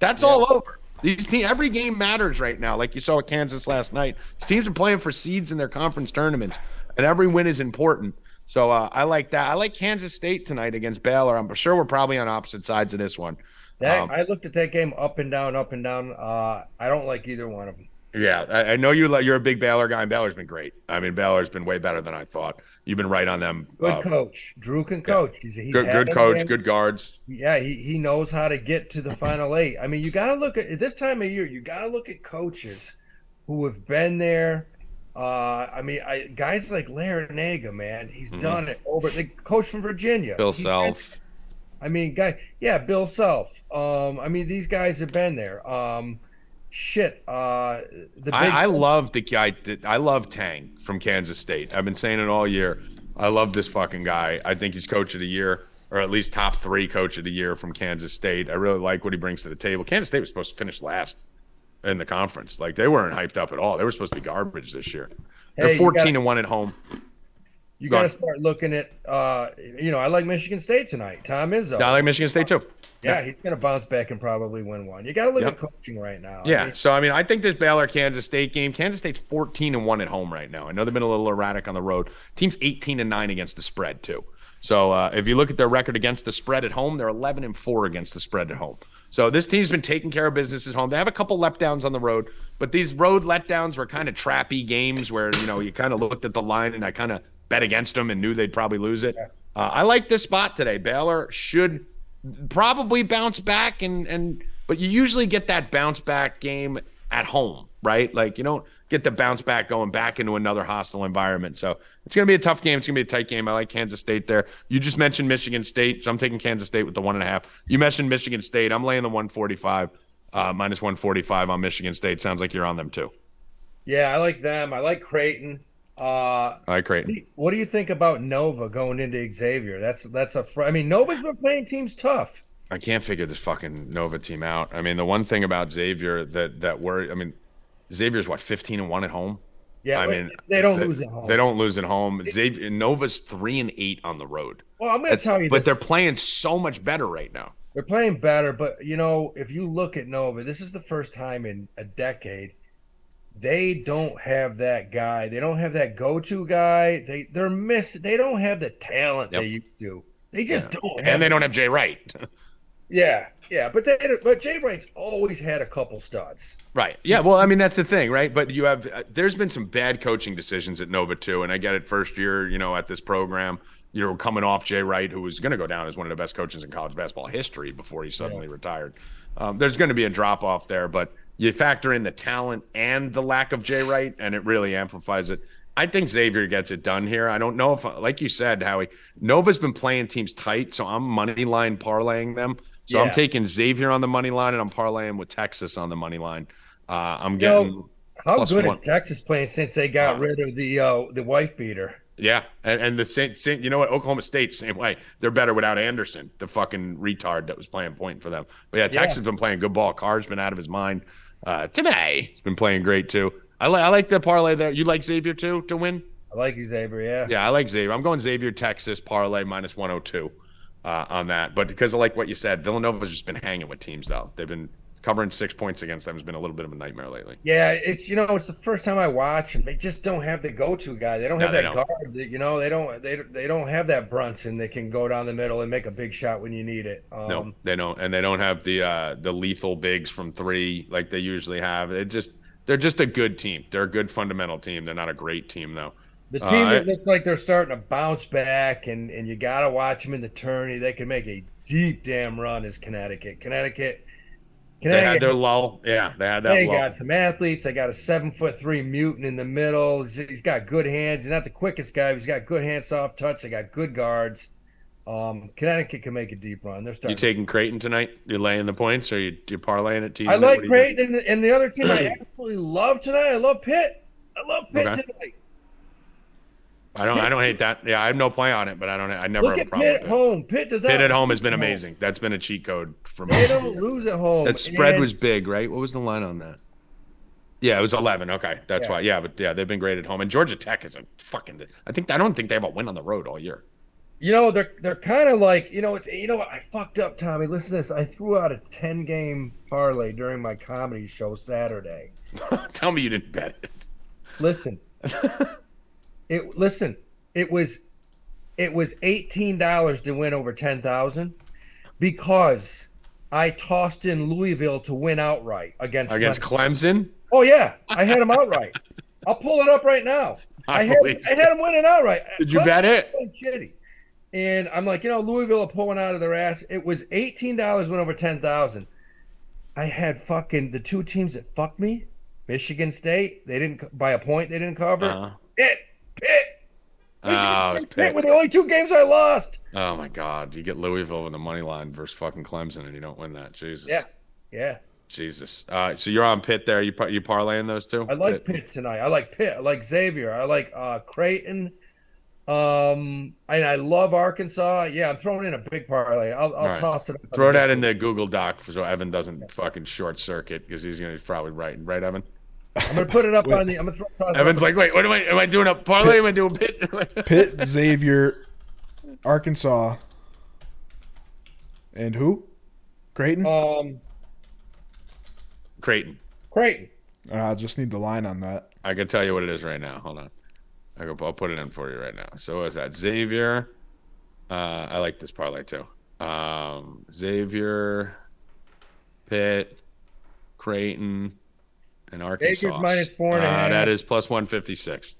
That's all over. These team, every game matters right now. Like you saw with Kansas last night, these teams are playing for seeds in their conference tournaments, and every win is important. So uh, I like that. I like Kansas State tonight against Baylor. I'm sure we're probably on opposite sides of this one. that, um, I looked at that game up and down, up and down. Uh, I don't like either one of them. Yeah, I, I know you. like You're a big Baylor guy, and Baylor's been great. I mean, Baylor's been way better than I thought. You've been right on them. Good Uh, coach. Drew can coach. He's, he's good, good coach, good guards. Yeah, he, he knows how to get to the final eight. I mean, you got to look at at this time of year. You got to look at coaches who have been there. Uh, I mean, I, guys like Larrañaga, man, he's Mhm. done it over. The coach from Virginia, Bill He's Self. I mean, guy, yeah, Bill Self. Um, I mean, these guys have been there. Um, shit. Uh, the big. I, I love the guy. I love Tang from Kansas State. I've been saying it all year. I love this fucking guy. I think he's coach of the year, or at least top three coach of the year from Kansas State. I really like what he brings to the table. Kansas State was supposed to finish last in the conference. Like they weren't hyped up at all. They were supposed to be garbage this year. They're Hey, 14 gotta- and one at home. you go got to start looking at. Uh, you know, I like Michigan State tonight. Tom Izzo. I like Michigan State too. yeah, he's gonna bounce back and probably win one. You got to look Yep. at coaching right now. I Yeah. mean, So I mean, I think this Baylor Kansas State game. Kansas State's 14 and one at home right now. I know they've been a little erratic on the road. Team's 18 and nine against the spread too. So uh, if you look at their record against the spread at home, they're 11 and four against the spread at home. So this team's been taking care of business at home. They have a couple letdowns on the road, but these road letdowns were kind of trappy games where you know you kind of looked at the line and I kind of bet against them and knew they'd probably lose it. Uh, I like this spot today. Baylor should probably bounce back and and but you usually get that bounce back game at home, right? Like you don't get the bounce back going back into another hostile environment. So it's gonna be a tough game. It's gonna be a tight game. I like Kansas State there. You just mentioned Michigan State, so I'm taking Kansas State with the one and a half. You mentioned Michigan State. I'm laying the 145 uh, minus 145 on Michigan State. Sounds like you're on them too. yeah, I like them. I like Creighton. Uh, I like Creighton. what do you think about Nova going into Xavier? That's that's a. Fr- I mean, Nova's been playing teams tough. I can't figure this fucking Nova team out. I mean, the one thing about Xavier that that worry. I mean, Xavier's what 15 and one at home. Yeah, I mean, they don't they- lose at home. They don't lose at home. Xavier Nova's three and eight on the road. Well, I'm going to tell you, but this. they're playing so much better right now. They're playing better, but you know, if you look at Nova, this is the first time in a decade they don't have that guy. They don't have that go-to guy. They they're miss. They don't have the talent Yep. they used to. They just don't have. And they don't have Jay Wright. Yeah, yeah, but they but Jay Wright's always had a couple studs. right. Yeah. Well, I mean, that's the thing, right? But you have, uh, there's been some bad coaching decisions at Nova too. And I get it first year, you know, at this program, you're coming off Jay Wright, who was going to go down as one of the best coaches in college basketball history before he suddenly retired. Um, there's going to be a drop off there, but you factor in the talent and the lack of Jay Wright, and it really amplifies it. I think Xavier gets it done here. I don't know if, like you said, Howie, Nova's been playing teams tight, so I'm money line parlaying them. So I'm taking Xavier on the money line, and I'm parlaying with Texas on the money line. Uh, I'm You know, getting How good one. is Texas playing since they got Wow. rid of the uh, the wife beater? Yeah, and, and the same, same, you know what? Oklahoma State, same way. They're better without Anderson, the fucking retard that was playing point for them. But yeah, Texas has been playing good ball. Carr's been out of his mind. Uh, Timmy has been playing great too. I like I like the parlay there. You like Xavier too to win? I like Xavier. Yeah. Yeah, I like Xavier. I'm going Xavier Texas parlay minus 102 uh, on that. But because of like what you said, Villanova's just been hanging with teams though. They've been covering six points against them has been a little bit of a nightmare lately. Yeah, it's you know it's the first time I watch and they just don't have the go-to guy. They don't No, have that don't. guard. that- You know they don't they they don't have that Brunson that can go down the middle and make a big shot when you need it. Um, No, they don't, and they don't have the uh, the lethal bigs from three like they usually have. It just they're just a good team. They're a good fundamental team. They're not a great team though. The team Uh, that looks like they're starting to bounce back, and and you got to watch them in the tourney. They can make a deep damn run. Is Connecticut? Connecticut. Connecticut They had their lull. Yeah, they had that lull. They lull. got some athletes. They got a seven foot three mutant in the middle. He's- got good hands. He's not the quickest guy. But he's got good hands, soft touch. They got good guards. Um, Connecticut can make a deep run. They're starting. You taking Creighton tonight? You're laying the points, or you you parlaying it? teasing I like What are you doing? Creighton and, and the other team I absolutely love tonight. I love Pitt. I love Pitt Okay. tonight. I don't. I don't hate that. Yeah, I have no play on it, but I don't. I never Look have a at problem Pitt at home. Pitt does not. Pitt at home has been lose at home. amazing. That's been a cheat code for me. They don't lose at home. That spread And- was big, right? What was the line on that? Yeah, it was eleven. Okay, that's Yeah. why. Yeah, but yeah, they've been great at home. And Georgia Tech is a fucking. I think I don't think they have a win on the road all year. You know, they're they're kind of like you know it's you know what I fucked up, Tommy. Listen to this. I threw out a ten game parlay during my comedy show Saturday. Tell me you didn't bet it. Listen, it listen. It was it was eighteen dollars to win over ten thousand because I tossed in Louisville to win outright against Against Clemson. Clemson, Oh yeah, I had them outright. I'll pull it up right now. I, I had I had them winning outright. Did you Clemson bet it? Shitty. And I'm like, you know, Louisville are pulling out of their ass. It was eighteen dollars, went over ten thousand. I had fucking the two teams that fucked me. Michigan State, they didn't by a point. They didn't cover. Uh-huh. Pitt, Pitt. Michigan Oh, State, Pitt Pitt. were the only two games I lost. Oh my God! You get Louisville in the money line versus fucking Clemson, and you don't win that. Jesus. Yeah, yeah. Jesus. Uh, so you're on Pitt there. You par- you parlaying those two? I like Pitt tonight. I like Pitt. I like Xavier. I like uh, Creighton. Um, and I love Arkansas. Yeah, I'm throwing in a big parlay. I'll, I'll right. toss it. Throw that in the Google Doc so Evan doesn't fucking short circuit because he's gonna be probably right. Right, Evan. I'm gonna put it up on the. I'm gonna throw. Toss it Evan's like, wait, what am I? Am I doing a parlay? Am I doing Pitt? Pitt, Xavier, Arkansas, and who? Creighton. um, Creighton. Creighton. Uh, I just need the line on that. I can tell you what it is right now. Hold on. I go, I'll put it in for you right now. So what is that? Xavier. Uh, I like this parlay too. Um, Xavier, Pitt, Creighton, and Arkansas. Xavier's minus four and a Uh, half. That is plus one fifty six.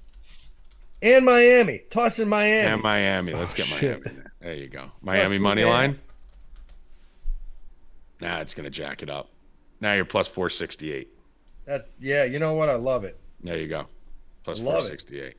And Miami. Tossing Miami. And Miami. Let's Oh, get shit. Miami. There. there you go. Miami two money and line. Nah, it's gonna jack it up. Now you're plus four sixty eight. That yeah, you know what? I love it. There you go. Plus Love it. 468.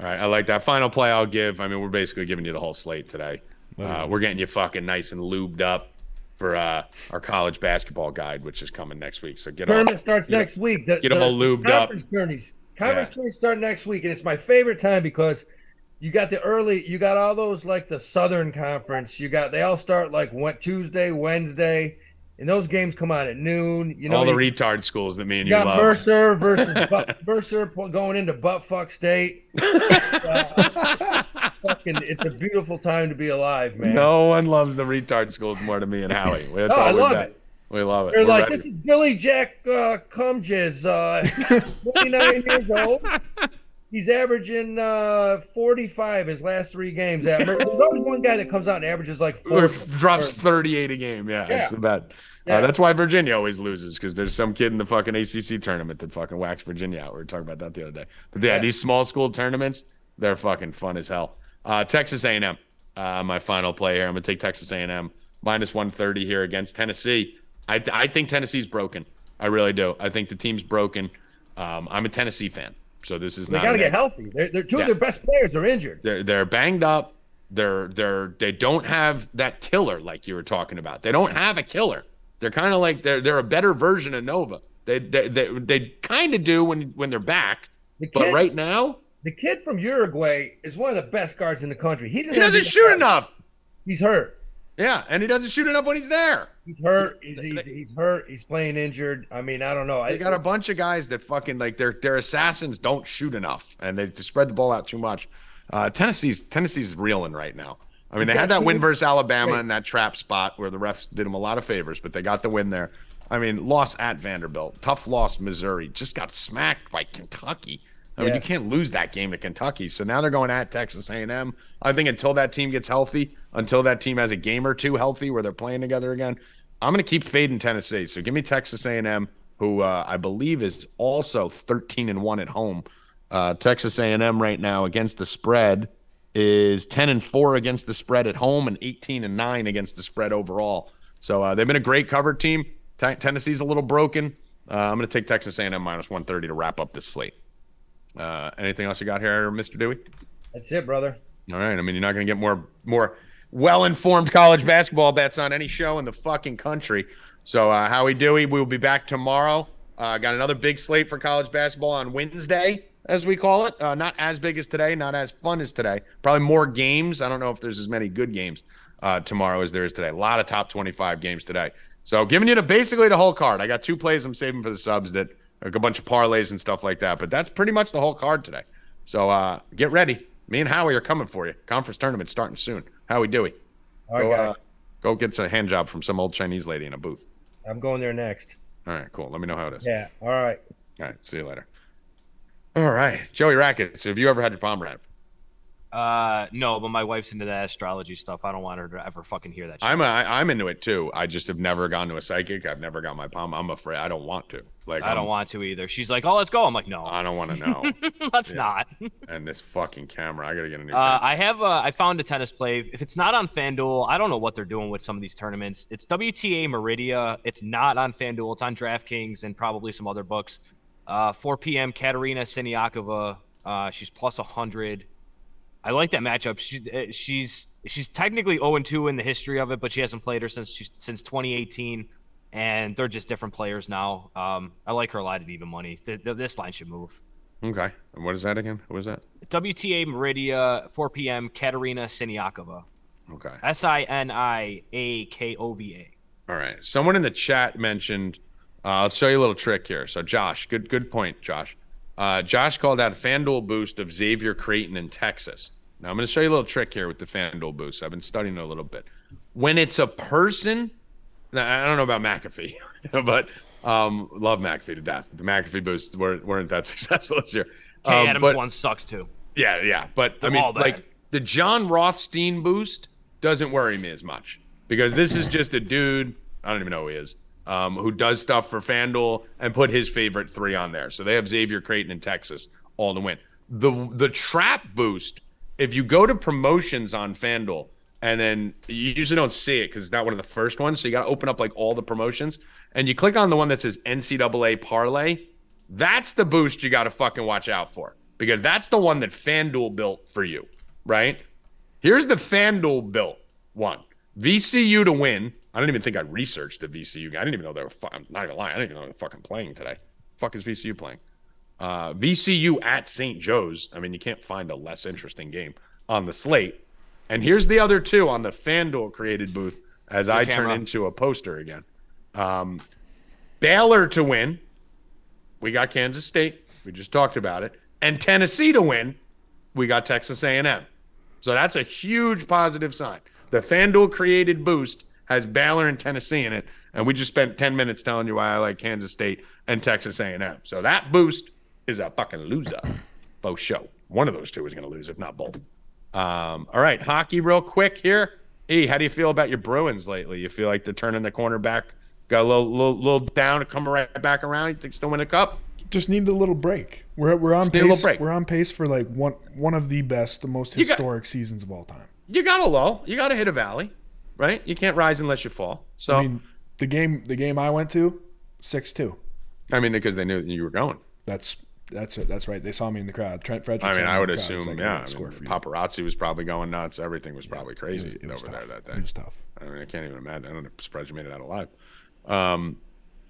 All right. I like that. Final play I'll give. I mean, we're basically giving you the whole slate today. Uh, we're getting you fucking nice and lubed up for uh, our college basketball guide, which is coming next week. So get on. Tournament starts get- next week. The, get the- all the lubed up. Conference tourneys. Conference Yeah. tourneys start next week, and it's my favorite time because you got the early. You got all those like the Southern Conference. You got they all start like what Tuesday, Wednesday, and those games come on at noon. You know, All the you, retard schools that me and you got love. Mercer versus Bu- Mercer going into buttfuck state. Uh, fucking, it's a beautiful time to be alive, man. No one loves the retard schools more than me and Howie. That's No, all I love got. it. We love it. They're We're like, ready. this is Billy Jack uh, uh, 29 years old. He's averaging uh, 45 his last three games. At, there's always one guy that comes out and averages like Or drops 38 a game. Yeah, Yeah. that's the bet. Yeah. Uh, that's why Virginia always loses because there's some kid in the fucking ACC tournament that fucking whacks Virginia out. We were talking about that the other day. But yeah, Yeah. these small school tournaments, they're fucking fun as hell. Uh, Texas A&M, uh, my final play here. I'm gonna take Texas A&M minus 130 here against Tennessee. I, I think Tennessee's broken. I really do. I think the team's broken. Um, I'm a Tennessee fan, so this is They not. got to get healthy. They're, they're two Yeah. of their best players are injured. they're they're banged up. They're they're they don't have that killer like you were talking about. They don't have a killer. They're kind of like they're they're a better version of Nova. They they they, they kind of do when when they're back, but right now the kid from Uruguay is one of the best guards in the country. He's He doesn't shoot guard. enough. He's hurt. Yeah, and he doesn't shoot enough when he's there. He's hurt. He's, he's, he's hurt. He's playing injured. I mean, I don't know. They got a bunch of guys that fucking like their their assassins don't shoot enough, and they spread the ball out too much. Uh, Tennessee's Tennessee's reeling right now. I mean, He's they had that two- win versus Alabama in that trap spot where the refs did them a lot of favors, but they got the win there. I mean, loss at Vanderbilt, tough loss. Missouri just got smacked by Kentucky. I mean, Yeah. you can't lose that game to Kentucky. So now they're going at Texas A&M. I think until that team gets healthy, until that team has a game or two healthy where they're playing together again, I'm going to keep fading Tennessee. So give me Texas A&M, who uh, I believe is also 13 and one at home. Uh, Texas A&M right now against the spread is 10 and four against the spread at home and 18 and nine against the spread overall. So uh, they've been a great covered team. T- Tennessee's a little broken. Uh, I'm going to take Texas A&M minus 130 to wrap up this slate. Uh, anything else you got here, Mr. Dewey? That's it, brother. All right. I mean, you're not going to get more more well informed college basketball bets on any show in the fucking country. So, uh, Howie Dewey, we will be back tomorrow. Uh, got another big slate for college basketball on Wednesday, as we call it. Uh, not as big as today, not as fun as today. Probably more games. I don't know if there's as many good games uh, tomorrow as there is today. A lot of top 25 games today. So, giving you the basically the whole card. I got two plays I'm saving for the subs that like a bunch of parlays and stuff like that. But that's pretty much the whole card today. So, uh, get ready. Me and Howie are coming for you. Conference tournament starting soon. Howie Dewey. All right, Go, uh, guys. go get a hand job from some old Chinese lady in a booth. I'm going there next. All right, cool. Let me know how it is. Yeah. All right. All right, see you later. All right, Joey Rackets. Have you ever had your palm read? Uh, no, but my wife's into that astrology stuff. I don't want her to ever fucking hear that. Shit. I'm a, I, I'm into it too. I just have never gone to a psychic. I've never got my palm. I'm afraid. I don't want to. Like I don't I'm- want to either. She's like, "Oh, let's go." I'm like, "No, I don't want to know. let's Yeah. not." and this fucking camera. I gotta get a new. Uh. I have. Uh, I found a tennis play. If it's not on FanDuel, I don't know what they're doing with some of these tournaments. It's WTA Meridia. It's not on FanDuel. It's on DraftKings and probably some other books. Uh, 4 p.m. Katerina Siniakova. Uh, she's plus 100. I like that matchup. She, uh, she's she's technically 0 2 in the history of it, but she hasn't played her since she, since 2018, and they're just different players now. Um, I like her a lot at even money. Th- th- this line should move. okay. And what is that again? What is that? WTA Meridia, 4 p.m. Katerina Siniakova. Okay. S I N I A K O V A. All right. Someone in the chat mentioned. Uh, I'll show you a little trick here. So, Josh, good good point, Josh. Uh, Josh called out FanDuel boost of Xavier Creighton in Texas. Now, I'm going to show you a little trick here with the FanDuel boost. I've been studying it a little bit. When it's a person, I don't know about McAfee, but um, love McAfee to death. The McAfee boosts weren't, weren't that successful this year. K Um, Adams but- one sucks too. yeah, yeah, but They're I mean, like the John Rothstein boost doesn't worry me as much because this is just a dude. I don't even know who he is. Um, who does stuff for FanDuel and put his favorite three on there. So they have Xavier Creighton in Texas all to win. The the trap boost. If you go to promotions on FanDuel and then you usually don't see it because it's not one of the first ones, so you got to open up like all the promotions and you click on the one that says NCAA parlay. That's the boost you got to fucking watch out for because that's the one that FanDuel built for you, right? Here's the FanDuel built one VCU to win. I don't even think I researched the VCU. I didn't even know they were. Fu- I'm not even lying. I didn't even know they were fucking playing today. fuck is VCU playing? Uh, VCU at St. Joe's. I mean, you can't find a less interesting game on the slate. And here's the other two on the FanDuel created booth as I turn into a poster again. Um, Baylor to win. We got Kansas State. We just talked about it. And Tennessee to win. We got Texas A&M. So that's a huge positive sign. The FanDuel created boost has Baylor and Tennessee in it, and we just spent 10 minutes telling you why I like Kansas State and Texas A&M. So that boost is a fucking loser. Both show. One of those two is going to lose, if not both. Um, all right, hockey real quick here. E, how do you feel about your Bruins lately? You feel like they're turning the corner back, got a little, little, little down, coming right back around. You think still win a cup? Just need a little break. We're we're on Just need a little pace. We're on pace for like one one of the best, the most You got- historic seasons of all time. You got a lull. You got to hit a valley, right? You can't rise unless you fall. So I mean, the game the game I went to, six two. I mean, because they knew that you were going. That's that's it. That's right. They saw me in the crowd. Trent Frederic. I mean, I would the crowd. It's assume, like, yeah. I score mean, paparazzi was probably going nuts. Everything was probably It crazy was, it was over tough. there that day. It was tough. I mean, I can't even imagine. I don't know. surprised you made it out alive. Um,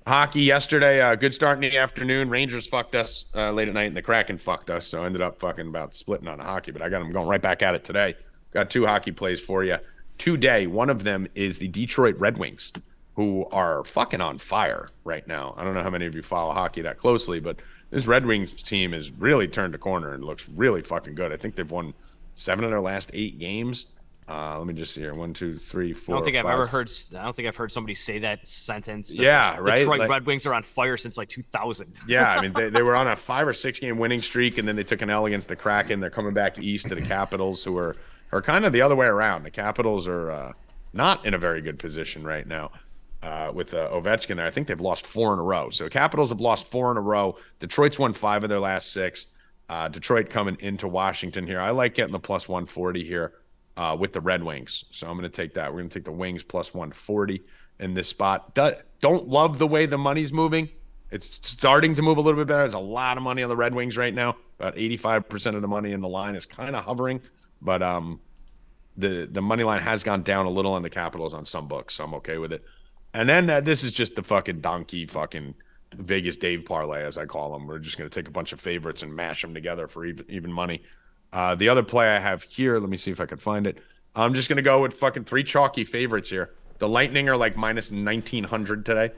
Hockey yesterday, uh, good start in the afternoon. Rangers fucked us uh, late at night, and the Kraken fucked us. So I ended up fucking about splitting on hockey. But I got them going right back at it today. Got two hockey plays for you today. One of them is the Detroit Red Wings, who are fucking on fire right now. I don't know how many of you follow hockey that closely, but this Red Wings team has really turned a corner and looks really fucking good. I think they've won seven of their last eight games. Uh, let me just see here. One, two, three, four. I don't think I've ever heard. I don't think I've heard somebody say that sentence. Yeah, right? Detroit Like- Red Wings are on fire since like 2000. Yeah, I mean they, they were on a five or six game winning streak, and then they took an L against the Kraken. They're coming back east to the Capitals, who are are kind of the other way around. The Capitals are uh, not in a very good position right now uh, with uh, Ovechkin there. I think they've lost four in a row. So Capitals have lost four in a row. Detroit's won five of their last six. Uh, Detroit coming into Washington here. I like getting the plus 140 here uh, with the Red Wings. So I'm going to take that. We're going to take the Wings plus 140 in this spot. Do- Don't love the way the money's moving. It's starting to move a little bit better. There's a lot of money on the Red Wings right now. About 85% of the money in the line is kind of hovering, but um, the the money line has gone down a little on the Capitals on some books, so I'm okay with it. And then uh, this is just the fucking donkey fucking Vegas Dave parlay, as I call them. We're just going to take a bunch of favorites and mash them together for even, even money. Uh, the other play I have here, let me see if I can find it. I'm just going to go with fucking three chalky favorites here. The Lightning are like minus 1900 today.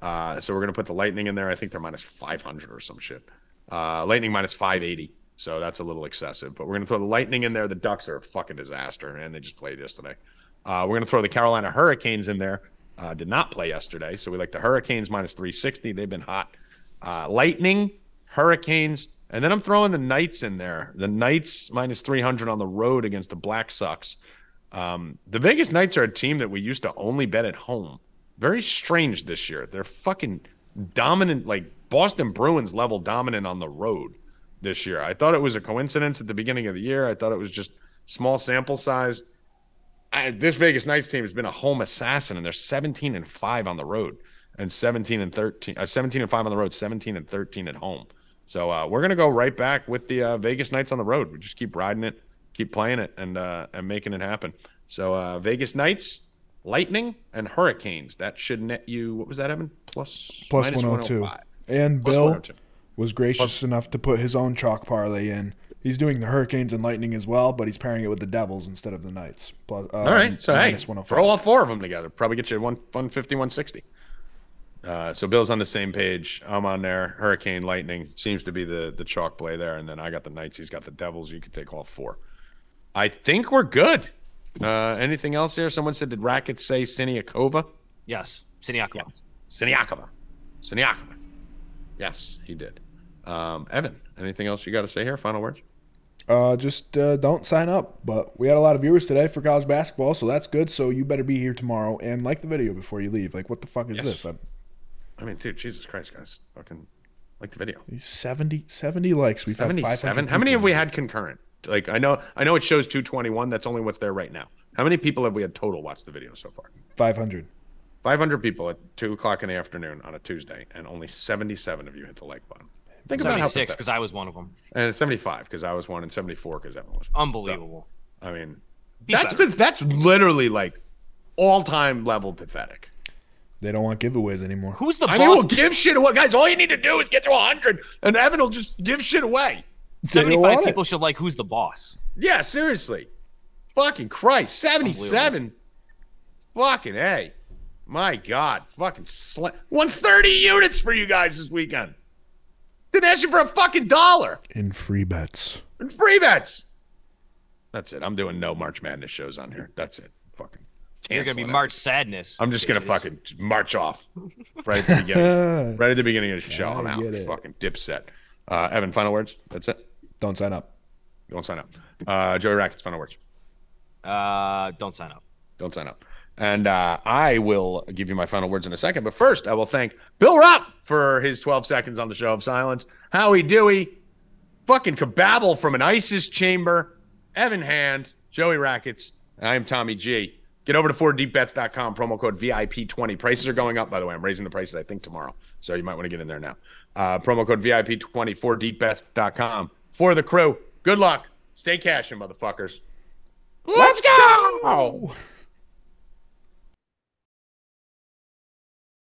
Uh, so we're going to put the Lightning in there. I think they're minus 500 or some shit. Uh, Lightning minus 580. So that's a little excessive. But we're going to throw the Lightning in there. The Ducks are a fucking disaster, and they just played yesterday. Uh, we're going to throw the Carolina Hurricanes in there. Uh, did not play yesterday. So we like the Hurricanes minus 360. They've been hot. Uh, Lightning, Hurricanes, and then I'm throwing the Knights in there. The Knights minus 300 on the road against the Black Sox. Um, the Vegas Knights are a team that we used to only bet at home. Very strange this year. They're fucking dominant, like Boston Bruins level dominant on the road this year. I thought it was a coincidence at the beginning of the year. I thought it was just small sample size. I, this Vegas Knights team has been a home assassin, and they're 17 and five on the road, and 17 and 13, uh, 17 and five on the road, 17 and 13 at home. So uh, we're gonna go right back with the uh, Vegas Knights on the road. We just keep riding it, keep playing it, and uh, and making it happen. So uh, Vegas Knights, Lightning, and Hurricanes. That should net you. What was that, Evan? Plus Plus minus 102. 105. And Plus Bill was gracious enough to put his own chalk parlay in. He's doing the Hurricanes and Lightning as well, but he's pairing it with the Devils instead of the Knights. Plus, uh, All right. So hey, minus throw all four of them together. Probably get you one 150, 160. Uh, so Bill's on the same page. I'm on there. Hurricane, Lightning seems to be the the chalk play there, and then I got the Knights. He's got the Devils. You could take all four. I think we're good. Uh, anything else here? Someone said did Rackets say Siniakova? Yes, Siniakova. Yes. Siniakova. Siniakova. Yes, he did. Um, Evan, anything else you got to say here? Final words. Uh, just uh, don't sign up. But we had a lot of viewers today for college basketball, so that's good. So you better be here tomorrow and like the video before you leave. Like, what the fuck is Yes. this? I, I mean, dude, Jesus Christ, guys, fucking like the video. these 70, 70 likes. We've had 500 77 how many have we had concurrent like i know i know it shows 221 that's only what's there right now how many people have we had total watch the video so far 500. 500 people at 2 o'clock in the afternoon on a tuesday and only 77 of you hit the like button think about how 76 because I was one of them. and 75 because i was one and 74 because everyone was one. Unbelievable. i mean Be that's better. that's literally like all-time level pathetic They don't want giveaways anymore. Who's the i boss? mean we'll give shit away guys all you need to do is get to 100 and evan will just give shit away 75 want it. people should like who's the boss. Yeah, seriously. Fucking Christ. 77. Fucking A. My God. Fucking sla- won 30 units for you guys this weekend. Didn't ask you for a fucking dollar. In free bets. In free bets. That's it. I'm doing no March Madness shows on here. That's it. Fucking. You're gonna be canceling it. March Sadness. I'm just gonna fucking march off right at the beginning. Right at the beginning of the show. I I'm out. get it. Fucking dipset. Uh, Evan, final words. That's it. don't sign up. Don't sign up. Uh, Joey Rackets, final words. Uh, don't sign up. Don't sign up. And uh, I will give you my final words in a second. But first, I will thank Bill Rupp for his 12 seconds on the show of silence. Howie Dewey, fucking kababble from an ISIS chamber, Evan Hand, Joey Rackets. I am Tommy G. Get over to 4deepbets.com, promo code VIP20. Prices are going up, by the way. I'm raising the prices, I think, tomorrow. So you might want to get in there now. Uh, promo code VIP20, 4deepbets.com. For the crew, good luck. Stay cashing, motherfuckers. Let's go!